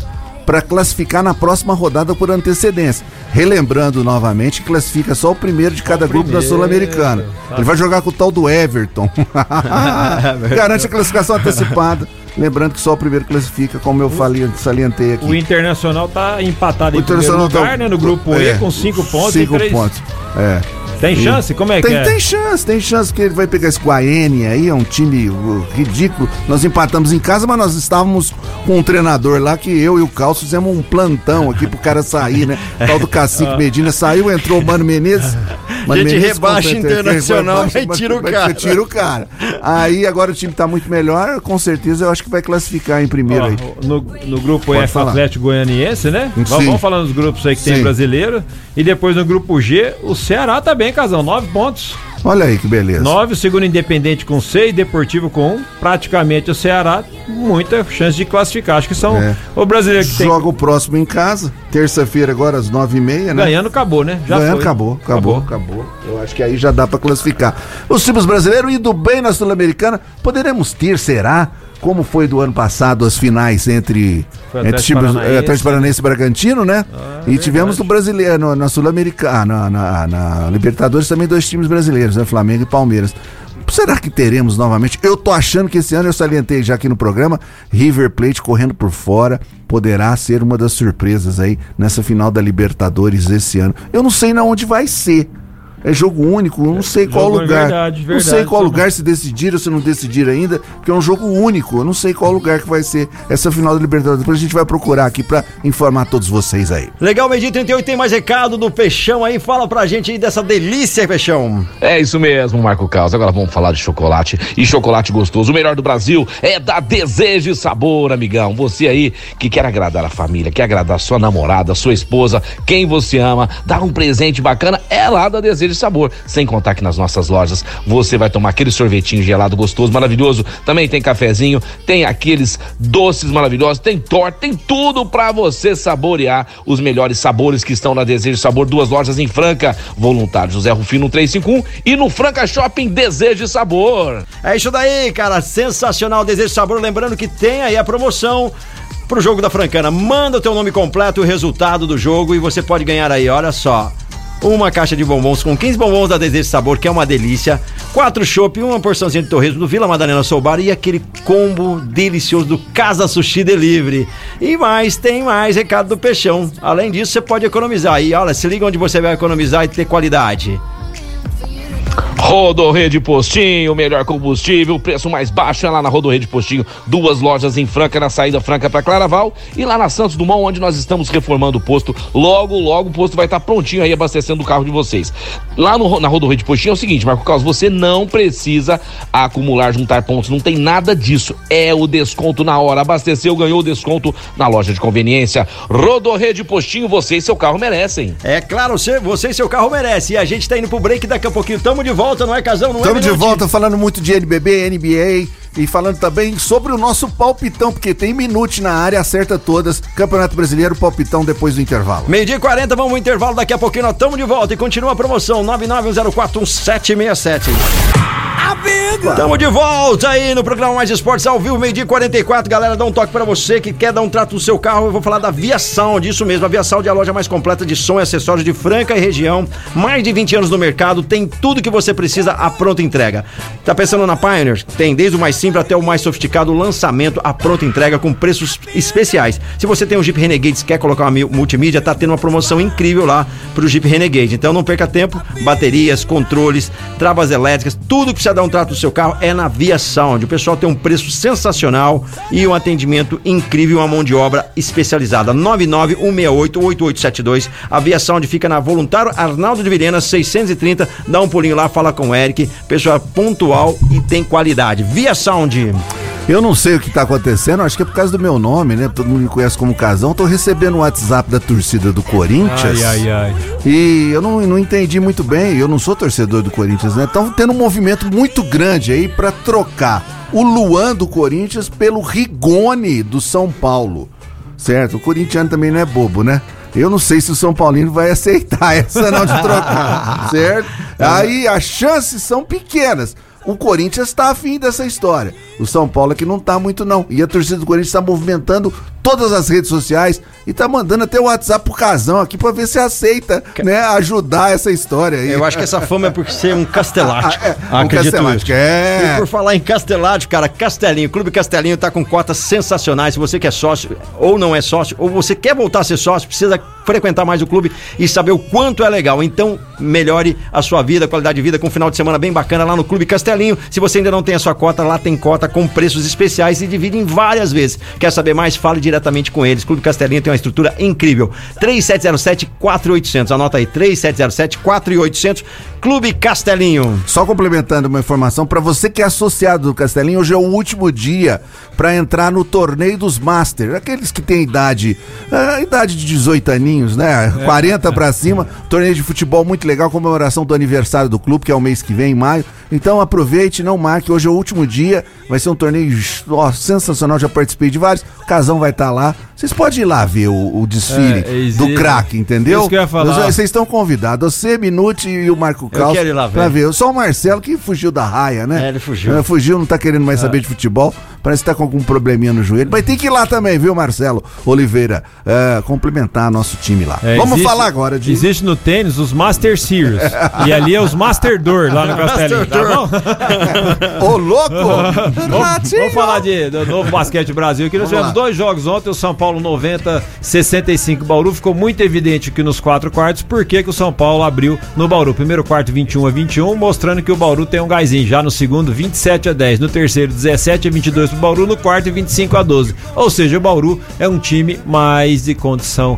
para classificar na próxima rodada por antecedência. Relembrando novamente, classifica só o primeiro de cada grupo da Sul-Americana. tá. Ele vai jogar com o tal do Everton. *laughs* *laughs* Garante a classificação antecipada. Lembrando que só o primeiro classifica, como eu falei, salientei aqui. O Internacional tá empatado O em primeiro Internacional lugar, tá- né? No grupo E é, com 5 pontos cinco e 3. pontos. É. Tem chance? Como é tem, que é? Tem chance, tem chance que ele vai pegar esse Guaene aí, é um time uh, ridículo. Nós empatamos em casa, mas nós estávamos com um treinador lá que eu e o Carlos fizemos um plantão aqui pro cara sair, né? *laughs* Tal do Cacique Medina saiu, entrou o Mano Menezes. *laughs* Mano Gente Menezes rebaixa Internacional, rebaixa, mas tira o mas cara. Tira o cara. Aí agora o time tá muito melhor, com certeza eu acho que vai classificar em primeiro aí. no, no grupo Pode F, falar. Atlético Goianiense, né? Sim. Vamos, falando dos grupos aí que tem Sim. brasileiro. E depois no grupo G, o Ceará tá bem, casal. 9 pontos. Olha aí que beleza. 9, o segundo Independente com 6, Deportivo com 1. Praticamente o Ceará, muita chance de classificar. Acho que são É. o brasileiro que tem. Joga o próximo em casa, terça-feira agora às nove e meia, né? Ganhando, acabou, né? Já Ganhando, foi. acabou, acabou, acabou, Eu acho que aí já dá pra classificar. Os times brasileiros indo bem na Sul-Americana, poderemos ter, será? Como foi do ano passado as finais entre, Foi entre times Paranaense. eh, Atlético Paranaense e Bragantino, né? e tivemos no brasileiro, no- na Sul-Americana, na, na- na Libertadores também dois times brasileiros, né? Flamengo e Palmeiras. Será que teremos novamente? Eu tô achando que esse ano, eu salientei já aqui no programa, River Plate correndo por fora poderá ser uma das surpresas aí nessa final da Libertadores esse ano. Eu não sei na onde vai ser. É jogo único, eu não sei qual é lugar. verdade, não verdade, sei qual lugar, se decidiram, se não decidiram ainda, porque é um jogo único. Eu não sei qual lugar que vai ser essa final da Libertadores. Depois a gente vai procurar aqui pra informar todos vocês aí. Legal, meio dia 38 tem mais recado do Peixão aí. Fala pra gente aí dessa delícia, Peixão. É isso mesmo, Marco Caos. Agora vamos falar de chocolate. E chocolate gostoso. O melhor do Brasil é da Desejo e Sabor, amigão. Você aí que quer agradar a família, quer agradar sua namorada, sua esposa, quem você ama, dar um presente bacana, é lá da Desejo e Sabor. Sem contar que nas nossas lojas você vai tomar aquele sorvetinho gelado gostoso, maravilhoso. Também tem cafezinho, tem aqueles doces maravilhosos, tem torta, tem tudo pra você saborear os melhores sabores que estão na Desejo Sabor. Duas lojas em Franca, Voluntário José Rufino 351 e no Franca Shopping Desejo Sabor. É isso daí, cara. Sensacional. Desejo sabor. Lembrando que tem aí a promoção pro jogo da Francana. Manda o teu nome completo, o resultado do jogo e você pode ganhar aí, olha só. Uma caixa de bombons com 15 bombons da Desejo Sabor, que é uma delícia. Quatro chopp, uma porçãozinha de torresmo do Vila Madalena Soubar e aquele combo delicioso do Casa Sushi Delivery. E mais, tem mais recado do Peixão. Além disso, você pode economizar aí. Olha, se liga onde você vai economizar e ter qualidade. Rodorrede Postinho, melhor combustível, preço mais baixo é lá na Rodorrede Postinho, duas lojas em Franca, na saída Franca para Claraval e lá na Santos Dumont, onde nós estamos reformando o posto. Logo, logo o posto vai estar prontinho aí abastecendo o carro de vocês. Lá no, na Rodorrede Postinho é o seguinte, Marco Carlos, você não precisa acumular, juntar pontos, não tem nada disso. É o desconto na hora. Abasteceu, ganhou o desconto na loja de conveniência. Rodorrede Postinho, você e seu carro merecem. É claro, você, você e seu carro merece. E a gente tá indo pro break daqui a pouquinho. Tamo de volta, não é, Casão? Não Estamos é, de volta falando muito de NBB, NBA e falando também sobre o nosso palpitão, porque tem minute na área, acerta todas. Campeonato Brasileiro, palpitão depois do intervalo. Meio-dia e 40, vamos ao intervalo. Daqui a pouquinho nós estamos de volta e continua a promoção 991041767. Tamo de volta aí no programa Mais Esportes ao vivo, meio-dia e 44. Galera, dá um toque pra você que quer dar um trato no seu carro. Eu vou falar da Via Sound, isso mesmo. A Via Sound é a loja mais completa de som e acessórios de Franca e região. Mais de 20 anos no mercado, tem tudo que você precisa à pronta entrega. Tá pensando na Pioneer? Tem desde o mais simples até o mais sofisticado lançamento à pronta entrega com preços especiais. Se você tem um Jeep Renegade e quer colocar uma multimídia, tá tendo uma promoção incrível lá pro Jeep Renegade. Então não perca tempo, baterias, controles, travas elétricas, tudo que precisa dar um trato no seu carro é na Via Sound. O pessoal tem um preço sensacional e um atendimento incrível, uma mão de obra especializada. 991688872. A Via Sound fica na Voluntário Arnaldo de Vilhena 630. Dá um pulinho lá, fala com o Eric. Pessoal pontual e tem qualidade. Via Sound. Eu não sei o que tá acontecendo, acho que é por causa do meu nome, né? Todo mundo me conhece como Casão. Tô recebendo o WhatsApp da torcida do Corinthians. Ai, ai, ai. E eu não, não entendi muito bem, eu não sou torcedor do Corinthians, né? Estão tendo um movimento muito grande aí pra trocar o Luan do Corinthians pelo Rigoni do São Paulo. Certo? O corintiano também não é bobo, né? Eu não sei se o São Paulino vai *laughs* aceitar essa não de trocar, certo? *laughs* Aí as chances são pequenas. O Corinthians tá afim dessa história. O São Paulo é que não tá muito não. E a torcida do Corinthians tá movimentando todas as redes sociais e tá mandando até o WhatsApp pro Casão aqui pra ver se aceita, né, ajudar essa história aí. Eu acho que essa fama é por ser um castelático. *laughs* um castelático, é. E por falar em castelático, cara, Castelinho, Clube Castelinho tá com cotas sensacionais. Se você que é sócio ou não é sócio, ou você quer voltar a ser sócio, precisa frequentar mais o clube e saber o quanto é legal. Então, melhore a sua vida, a qualidade de vida com um final de semana bem bacana lá no Clube Castelinho. Se você ainda não tem a sua cota, lá tem cota com preços especiais e divide em várias vezes. Quer saber mais? Fale diretamente com eles. Clube Castelinho tem uma estrutura incrível. 3707-4800. Anota aí, 3707-4800. Clube Castelinho. Só complementando uma informação, pra você que é associado do Castelinho, hoje é o último dia pra entrar no torneio dos Masters. Aqueles que têm idade, a idade de 18 aninhos, né? 40 pra cima. Torneio de futebol muito legal, comemoração do aniversário do clube, que é o mês que vem, em maio. Então aproveite, não marque. Hoje é o último dia. Vai ser um torneio ó, sensacional. Já participei de vários. O Casão vai estar lá. Vocês podem ir lá ver o, o desfile É, do craque, entendeu? Isso que eu ia falar. Vocês estão convidados. Você, Minute e o Marco Eu Caos. quero ir lá ver. Pra ver. Só o Marcelo que fugiu da raia, né? É, ele fugiu. É, fugiu, não tá querendo mais saber de futebol. Parece que tá com algum probleminha no joelho. Mas tem que ir lá também, viu, Marcelo Oliveira? É, complementar nosso time lá. É, Vamos existe- falar agora de. Existe no tênis os Master Series. e ali é os Master Door lá no Castelinho. Tá bom? *laughs* Ô, louco! vamos, vamos falar de, do novo basquete Brasil aqui. Nós tivemos dois jogos ontem, o São Paulo 90, 65 Bauru. Ficou muito evidente que nos quatro quartos, por que que o São Paulo abriu no Bauru. Primeiro quarto 21 a 21, mostrando que o Bauru tem um gásinho. Já no segundo, 27 a 10. No terceiro, 17 a 22 pro Bauru. No quarto, 25 a 12. Ou seja, o Bauru é um time mais de condição.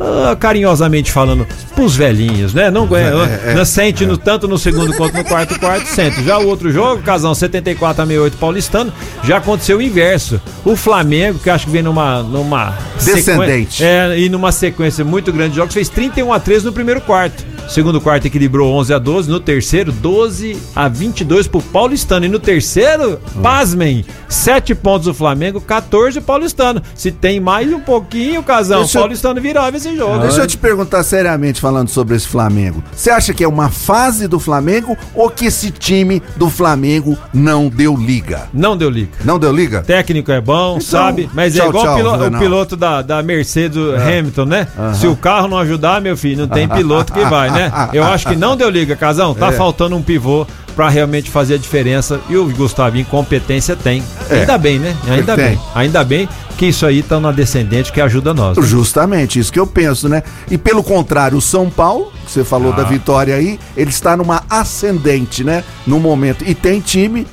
ah, carinhosamente falando, pros velhinhos, né? Não ganha, É, é, não sente no, tanto no segundo quanto no quarto quarto, sente. Já o outro jogo, Casão 74 a 68 paulistano, já aconteceu o inverso. O Flamengo, que acho que vem numa numa Descendente. É, e numa sequência muito grande de jogos, fez 31 a 13 no primeiro quarto. Segundo quarto equilibrou 11 a 12, no terceiro 12 a 22 pro paulistano e no terceiro, pasmem, 7 pontos o Flamengo, 14 o paulistano. Se tem mais um pouquinho, Casão, Deixa o eu- paulistano virava esse jogo. Deixa eu te perguntar seriamente falando sobre esse Flamengo. Você acha que é uma fase do Flamengo ou que esse time do Flamengo não deu liga? Não deu liga. Não deu liga? Técnico é bom, Então, sabe? Mas tchau, é igual tchau, o, pilo- o piloto da, da Mercedes É. Hamilton, né? Aham. Se o carro não ajudar, meu filho, não tem piloto que vai, né? *laughs* Eu acho que não deu liga, Casão. Tá É. faltando um pivô pra realmente fazer a diferença. E o Gustavinho, competência tem. É. Ainda bem, né? Ainda Ele bem. tem. Ainda bem que isso aí tá na descendente que ajuda nós. né? Justamente, isso que eu penso, né? E pelo contrário, o São Paulo, que você falou Ah. da vitória aí, ele está numa ascendente, né? No momento. E tem time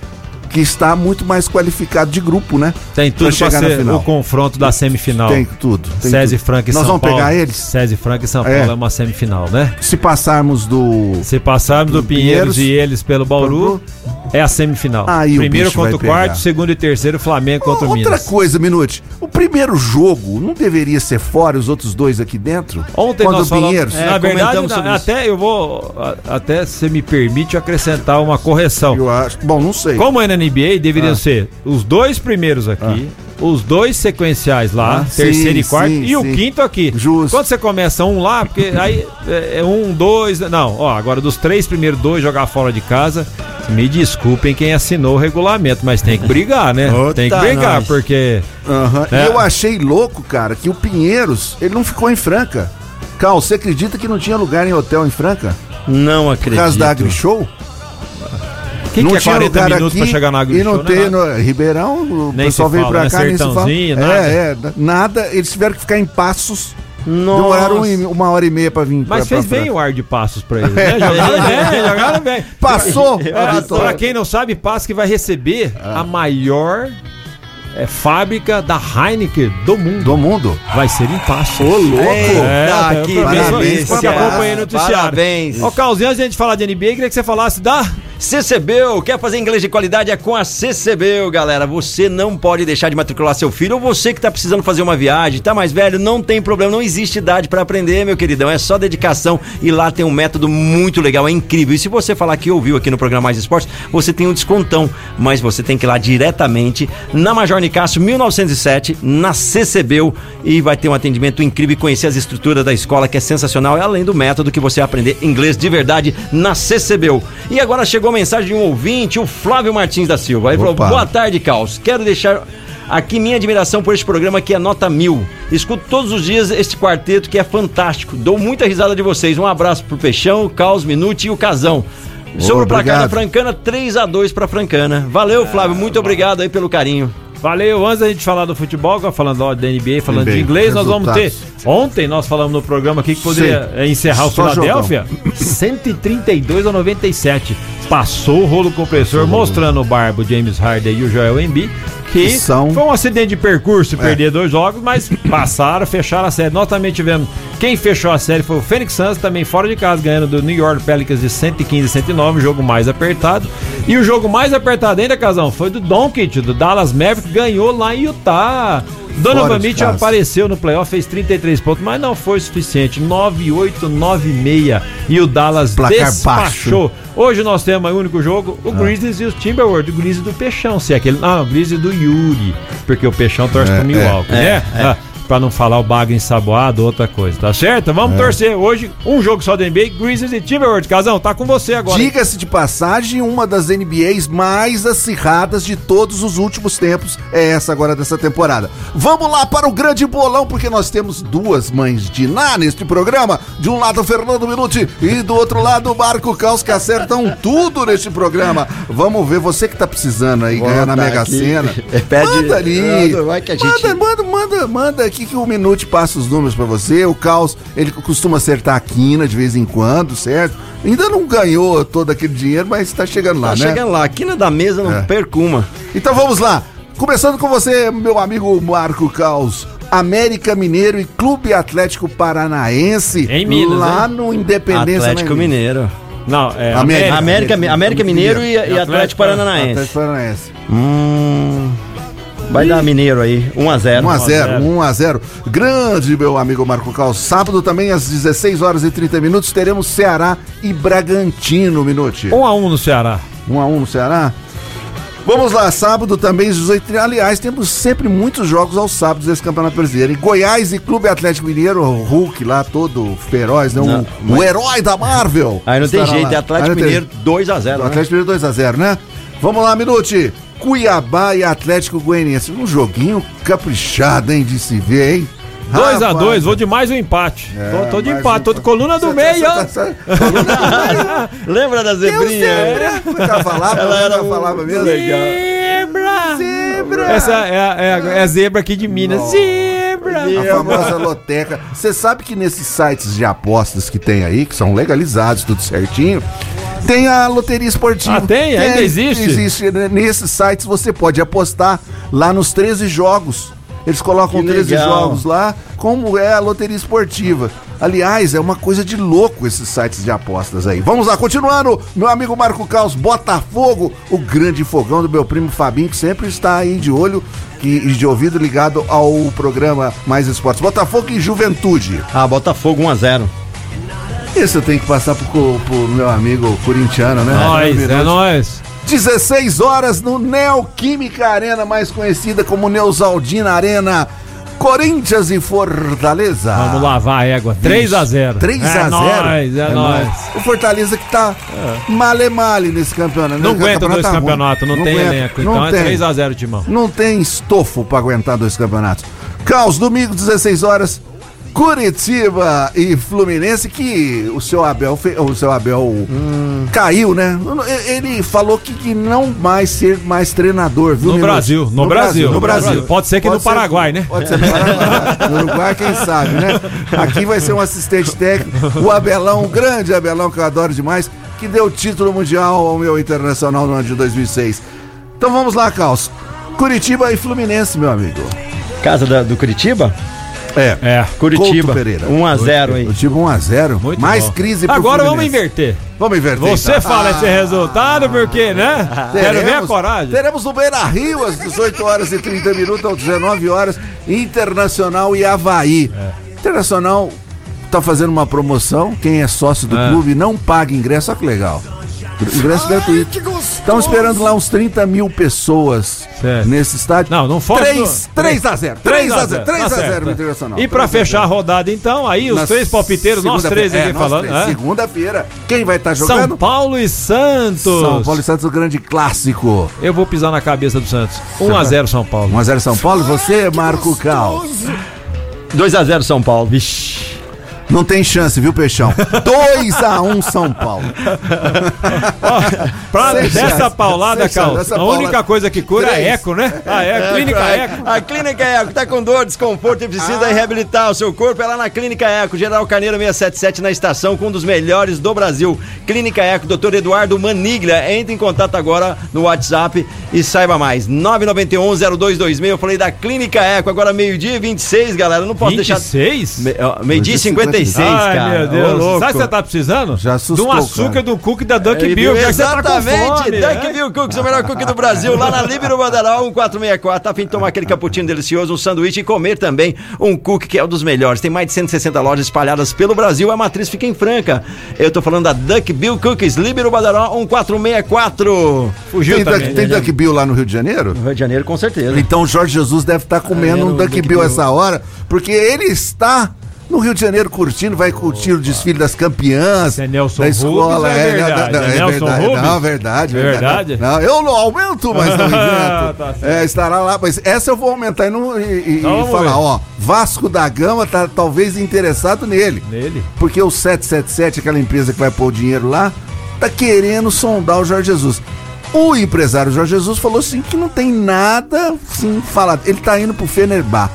que está muito mais qualificado de grupo, né? Tem tudo pra, chegar ser final. o confronto da semifinal. Tem tudo. tem César tudo. Franca e Nós São vamos Paulo. pegar eles? César Franca e São É. Paulo é uma semifinal, né? Se passarmos do. Se passarmos do, Do Pinheiros, Pinheiros e eles pelo Bauru, é a semifinal. Aí o Primeiro bicho contra o quarto, pegar. segundo e terceiro, Flamengo contra o Outra Minas. coisa, Minute. O primeiro jogo não deveria ser fora e os outros dois aqui dentro? Ontem Contra nós o falamos, Pinheiros? na verdade, na- até eu vou, a- até se me permite acrescentar uma correção. Eu acho, bom, não sei. Como é na NBA, deveriam Ah. ser os dois primeiros aqui, os dois sequenciais lá, Ah, terceiro sim, e quarto, sim, e o sim. quinto aqui. Justo. Quando você começa um lá, porque *laughs* aí é, é um, dois, não, ó, agora dos três primeiros dois jogar fora de casa, me desculpem quem assinou o regulamento, mas tem que brigar, né? Tem que tá brigar, nós. porque... É. E eu achei louco, cara, que o Pinheiros, ele não ficou em Franca. Cal, você acredita que não tinha lugar em hotel em Franca? Não Por acredito. causa da AgriShow? Que não que é tinha 40 lugar minutos aqui pra chegar na E não né, tem no Ribeirão, o Nem pessoal se veio pra né? cá, nem se fala. Nada. É, é, nada. Eles tiveram que ficar em passos. Nossa. Demoraram um- uma hora e meia pra vir Mas pra, fez pra bem o ar de passos pra eles, *laughs* né? Jogaram bem, jogaram bem. Passou É, pra quem não sabe, Passos que vai receber Ah. a maior é, fábrica da Heineken do mundo. Do mundo? Vai ser em Passos. Ô, louco! É, que prometo delícia. isso, porque acompanhei no noticiário. Parabéns. Ô, Carlzinho, antes de a gente falar de NBA, queria que você falasse da... CCBU, quer fazer inglês de qualidade? É com a CCBU, galera. Você não pode deixar de matricular seu filho ou você que tá precisando fazer uma viagem, tá mais velho, não tem problema, não existe idade para aprender, meu queridão. É só dedicação e lá tem um método muito legal, é incrível. E se você falar que ouviu aqui no programa Mais Esportes, você tem um descontão, mas você tem que ir lá diretamente na Major Nicásio 1907, na CCBU e vai ter um atendimento incrível e conhecer as estruturas da escola que é sensacional, e além do método que você aprender inglês de verdade na CCBU. E agora chegou mensagem de um ouvinte, o Flávio Martins da Silva. Ele falou: Opa. Boa tarde, Caos. Quero deixar aqui minha admiração por este programa que é nota mil. Escuto todos os dias este quarteto que é fantástico. Dou muita risada de vocês. Um abraço pro Peixão, o Caos, Minute e o Casão. Sobre o placar da. Francana, 3 a 2 pra Francana. Valeu, Flávio. Muito obrigado aí pelo carinho. Valeu, antes da gente falar do futebol, falando ó, da NBA, falando NBA, de inglês, nós vamos ter. Ontem nós falamos no programa aqui que poderia Sim. eh, encerrar o Philadelphia 132 a 97. Passou o rolo compressor, mostrando o Barbo, James Harden e o Joel Embiid. São- foi um acidente de percurso, É. perder dois jogos, mas *coughs* passaram, fecharam a série. Nós também tivemos. Quem fechou a série foi o Phoenix Suns, também fora de casa, ganhando do New York Pelicans de 115 a 109, jogo mais apertado. E o jogo mais apertado ainda, Casão, foi do Doncic, do Dallas Mavericks, ganhou lá em Utah. Donovan Mitchell apareceu no playoff, fez 33 pontos, mas não foi suficiente. 9-8, 9-6. E o Dallas Placar despachou. Hoje nós temos aí o único jogo, o Grizzlies e os Timberwolves. O Grizzlies do Peixão, se é aquele. Ah, o Grizzlies do Yuri. Porque o Peixão torce É, pro Milwaukee, é, né? é. Ah, Pra não falar o bagre ensaboado, outra coisa, tá certo? Vamos É. torcer. Hoje, um jogo só da NBA, Grizzlies e Timberwolves. Casão, tá com você agora. Diga-se de passagem, uma das NBAs mais acirradas de todos os últimos tempos é essa agora dessa temporada. Vamos lá para o grande bolão, porque nós temos duas mães de Ná neste programa. De um lado, Fernando Minuti e do outro lado, o Marco Caos, que acertam tudo neste programa. Vamos ver, você que tá precisando aí Vou ganhar na Mega aqui. Sena. *laughs* É, pede- manda ali. Ah, vai que a gente- Manda, manda, manda, manda aqui que o Minuti passa os números pra você. O Caos, ele costuma acertar a quina de vez em quando, certo? Ainda não ganhou todo aquele dinheiro, mas tá chegando lá, Tá né? chegando lá, aqui na da mesa não É. perca uma. Então vamos lá. Começando com você, meu amigo Marco Caos. América Mineiro e Clube Atlético Paranaense. Em Minas, Lá hein? no Independência. Atlético né? Mineiro. Não, é. América. América, América Mineiro e, e Atlético Paranaense. Atlético Paranaense. Hum, vai dar Mineiro aí, 1x0. 1x0, 1x0. Grande, meu amigo Marco Caos. Sábado também, às 16 horas e 30 minutos, teremos Ceará e Bragantino, Minuti. 1 a 1 no Ceará. 1x1 no Ceará. Vamos lá, sábado também, às 18 Aliás, temos sempre muitos jogos aos sábados desse Campeonato Brasileiro. E Goiás e Clube Atlético Mineiro, o Hulk lá, todo feroz, né? Não, o, mas- o herói da Marvel. Aí não tem jeito, lá. é Atlético não tem- Mineiro 2x0. O né? Atlético Mineiro 2x0, né? Vamos lá, Minute. Cuiabá e Atlético Goianiense. Um joguinho caprichado, hein, de se ver, hein? 2 a Rapaz, 2 vou de mais um empate. tô, tô de empate, um tô de coluna do Cê meio, cê ó. *laughs* Lembra da zebrinha? zebra. Ela falava, Ela era ela falava mesmo. Zebra! Zebra. Essa é, a- é, a- é a zebra aqui de Minas. Zebra! A famosa loteca. Você sabe que nesses sites de apostas que tem aí, que são legalizados, tudo certinho, tem a loteria esportiva. Ah, tem? Ainda existe? Existe. Nesses sites você pode apostar lá nos 13 jogos. Eles colocam Que 13 legal. jogos lá, como é a loteria esportiva. Aliás, é uma coisa de louco esses sites de apostas aí. Vamos lá, continuando. Meu amigo Marco Caos, Botafogo, o grande fogão do meu primo Fabinho, que sempre está aí de olho que, e de ouvido ligado ao programa Mais Esportes. Botafogo e Juventude. Ah, Botafogo 1x0. Esse eu tenho que passar pro, pro meu amigo corintiano, né? Nós, é nóis. 16 horas no Neoquímica Arena, mais conhecida como Neusaldina Arena. Corinthians e Fortaleza. Vamos lavar a égua. 3 a 0 3 é a 0 nóis, é, nóis. O Fortaleza que tá male male nesse campeonato. Não né? O aguenta campeonato dois tá campeonatos, não, tem aguenta, elenco. não Então é tem. 3 a 0 Timão. Não tem estofo pra aguentar dois campeonatos. Caos, domingo, 16 horas. Curitiba e Fluminense, que o seu Abel, fe- o seu Abel Hum. caiu, né? Ele falou que, que não mais ser mais treinador, viu? No? Brasil, no Brasil, no no Brasil. Brasil. Pode ser que no Paraguai, né? Pode ser no Paraguai. No Uruguai, quem sabe, né? Aqui vai ser um assistente técnico, o Abelão, o grande Abelão, que eu adoro demais, que deu o título mundial ao meu internacional no ano de 2006. Então vamos lá, Caos. Curitiba e Fluminense, meu amigo. Casa da- do Curitiba? É. É. Curitiba. Couto Pereira. 1x0 aí. Curitiba 1x0. Muito Mais bom. crise pro Agora vamos Fluminense. inverter. Vamos inverter. Você então. fala esse resultado porque, né? Quero ver a coragem. Teremos no Beira Rio às 18 horas e 30 minutos, às 19 horas, Internacional e Havaí. É. Internacional tá fazendo uma promoção. Quem é sócio do É. clube não paga ingresso. Olha que legal. Ingresso gratuito. Estão esperando lá uns 30 mil pessoas Certo. nesse estádio. Não, não foge 3, do- 3 a 0. 3 a 0. 3 Tá a 0 certo. no Internacional. E pra 3 a 0. fechar a rodada, então, aí os Na três palpiteiros, nós três aqui É, falando. né? Segunda-feira. Quem vai estar jogando? São Paulo e Santos. São Paulo e Santos, o grande clássico. Eu vou pisar na cabeça do Santos. 1x0 São Paulo. 1x0 São Paulo. E você, Marco Cal? 2x0 São Paulo. Vixe. Não tem chance, viu, Peixão? *laughs* 2x1 São Paulo. *laughs* Pra Sem dessa chance. paulada. Carlos, a paulada- única coisa que cura é Três. eco, né? Ah, é, a clínica eco. A Clínica Eco tá com dor, desconforto e precisa reabilitar o seu corpo. É lá na Clínica Eco, General Carneiro 677 na estação, com um dos melhores do Brasil. Clínica Eco, Dr. Eduardo Maniglia. Entre em contato agora no WhatsApp e saiba mais. 991-0226. Eu falei da Clínica Eco, agora meio-dia e 26, galera. Não posso deixar. 26? Me- ó, Meio-dia e 56. 86, Ai, cara. meu Deus. Ô, louco. Sabe o que você tá precisando? Já assustou, De um açúcar cara. do cookie da Duck É, Bill. tá Exatamente, fome, Duck né? Bill Cookies, o melhor cookie do Brasil, lá na Líbero Bandeirão 1464. Tá a fim de tomar aquele cappuccino delicioso, um sanduíche e comer também um cookie que é um dos melhores. Tem mais de 160 lojas espalhadas pelo Brasil. A matriz fica em Franca. Eu tô falando da Duck Bill Cookies, Líbero Bandeirão 1464. Fugiu Tem, também. Duck, tem né? Duck Bill lá no Rio de Janeiro? No Rio de Janeiro, com certeza. Então o Jorge Jesus deve estar comendo É, um Bill Bill. essa hora, porque ele está no Rio de Janeiro curtindo, vai curtir o desfile das campeãs. É Nelson da escola, Rubens, é é, verdade. É é Nelson verdade, Rubens? não, verdade, Verdade? Não, eu não aumento, mas não invento. Tá é, estará lá, mas essa eu vou aumentar e, não- e- Então e falar, ver. ó, Vasco da Gama tá talvez interessado nele. Nele. Porque o 777, aquela empresa que vai pôr o dinheiro lá, tá querendo sondar o Jorge Jesus. O empresário Jorge Jesus falou assim que não tem nada assim falado. Ele tá indo pro Fenerbah.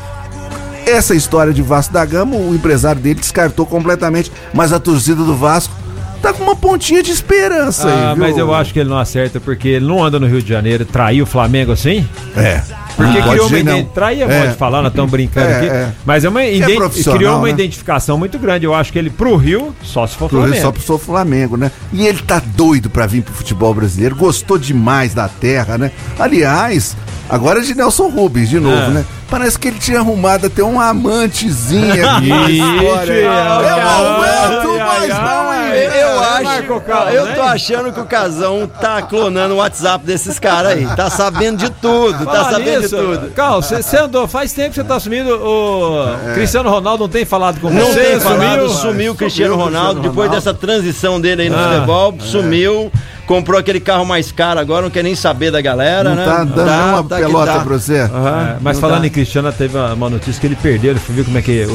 Essa história de Vasco da Gama, o empresário dele descartou completamente, mas a torcida do Vasco tá com uma pontinha de esperança Ah, aí, viu? mas eu acho que ele não acerta porque ele não anda no Rio de Janeiro, traiu o Flamengo assim. É. Porque Não criou uma. Trair é É. modo de falar, nós estamos brincando É, aqui. é. Mas é uma ident- profissional, criou uma né? identificação muito grande. Eu acho que ele pro Rio, só se for Pro Rio Flamengo. só pro Flamengo, né? E ele tá doido pra vir pro futebol brasileiro, gostou demais da terra, né? Aliás, agora é de Nelson Rubens, de novo, É. né? Parece que ele tinha arrumado até um amantezinha *laughs* aqui na Ixi, história. Eu mas não invento. Eu É, acho, eu tô achando que o Casão tá clonando o WhatsApp desses caras aí. Tá sabendo de tudo, tá Fala sabendo nisso, de tudo. Carl, você andou, faz tempo que você tá assumindo. O Cristiano Ronaldo não tem falado com Não você, tem falado, sumiu. sumiu, o Cristiano Ronaldo, depois Ronaldo. dessa transição dele aí no Ah, futebol, sumiu, comprou aquele carro mais caro agora, não quer nem saber da galera, Não né? tá dando Tá, uma tá pelota tá. pra você? É, mas Não falando dá. em Cristiano, teve uma, uma notícia que ele perdeu. Ele viu como é que o,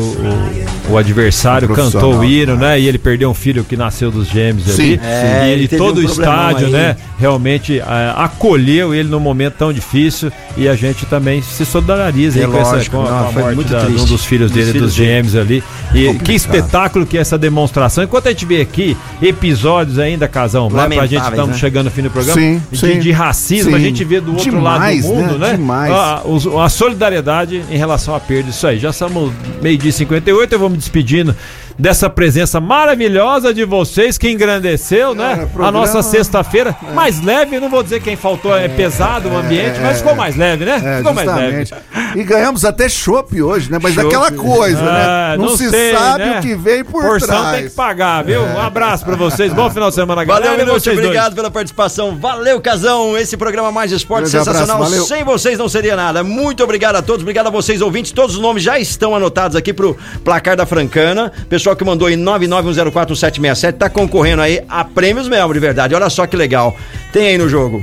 o, o adversário cantou o hino, né? E ele perdeu um filho que nasceu dos gêmeos Sim, ali. sim. É, e ele e todo um o estádio, aí. né? Realmente é, acolheu ele num momento tão difícil. E a gente também se solidariza É aí com, essa, lógico, com, a- não, com a foi morte muito da- de um triste. dos filhos Dos dele, filhos dos dele. gêmeos ali. E que espetáculo que é essa demonstração. Enquanto a gente vê aqui episódios ainda, Casão, lá pra gente Lamentáveis, estamos né? chegando no fim do programa, Sim, de, sim. de racismo, a Sim. gente vê do outro Demais, lado do mundo, né? né? Demais. A, a solidariedade em relação à perda, isso aí. Já estamos meio-dia e 58, eu vou me despedindo dessa presença maravilhosa de vocês que engrandeceu, né? É, programa- A nossa sexta-feira. Mais leve, não vou dizer quem faltou, é pesado o ambiente, mas ficou mais leve, né? É, ficou mais leve. justamente. E ganhamos até chopp hoje, né? Mas Chopp. daquela coisa, Ah, né? Não, se sei, sabe né? o que vem por Porção trás. tem que pagar, viu? Um abraço pra vocês, bom final de semana, galera. Valeu, Minuto, vocês dois. obrigado pela participação. Valeu, Casão. Esse programa Mais Esporte Grande abraço, sensacional. valeu. Sem vocês não seria nada. Muito obrigado a todos. Obrigado a vocês, ouvintes. Todos os nomes já estão anotados aqui pro placar da Francana. Pessoal que mandou em 991041767 tá concorrendo aí a prêmios mesmo, de verdade. Olha só que legal. Tem aí no jogo.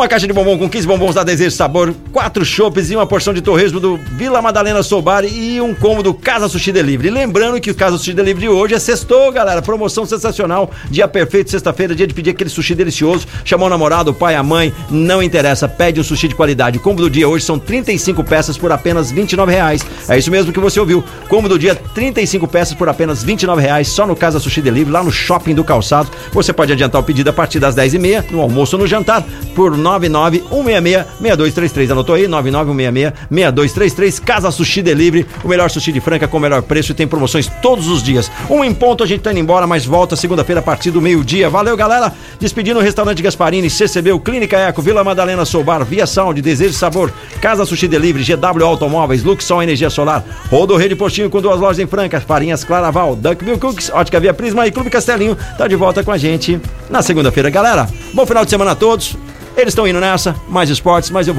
Uma caixa de bombom com 15 bombons da Desejo Sabor, quatro chopes e uma porção de torresmo do Vila Madalena Sobari e um combo do Casa Sushi Delivery. Lembrando que o Casa Sushi Delivery hoje é sextou, galera. Promoção sensacional. Dia perfeito, sexta-feira, dia de pedir aquele sushi delicioso. Chamou o namorado, o pai, a mãe, não interessa. Pede um sushi de qualidade. O combo do dia hoje são 35 peças por apenas 29 reais. É isso mesmo que você ouviu. Combo do dia, 35 peças por apenas 29 reais. Só no Casa Sushi Delivery, lá no Shopping do Calçado. Você pode adiantar o pedido a partir das 10h30, no almoço ou no jantar, por 99166-6233. Anotou aí? 99166-6233. Casa Sushi Delivery, o melhor sushi de Franca com o melhor preço e tem promoções todos os dias. Um em ponto, a gente tá indo embora, mas volta segunda-feira a partir do meio-dia. Valeu, galera. Despedindo o restaurante Gasparini, CCB, Clínica Eco, Vila Madalena Soubar, Via Sound, Desejo e Sabor, Casa Sushi Delivery, GW Automóveis, Luxol Energia Solar, Rodo Rede Postinho com duas lojas em Franca, Farinhas Claraval, Duckville Cooks, Ótica Via Prisma e Clube Castelinho tá de volta com a gente na segunda-feira, galera. Bom final de semana a todos. Eles estão indo nessa, mais esportes, mas eu vou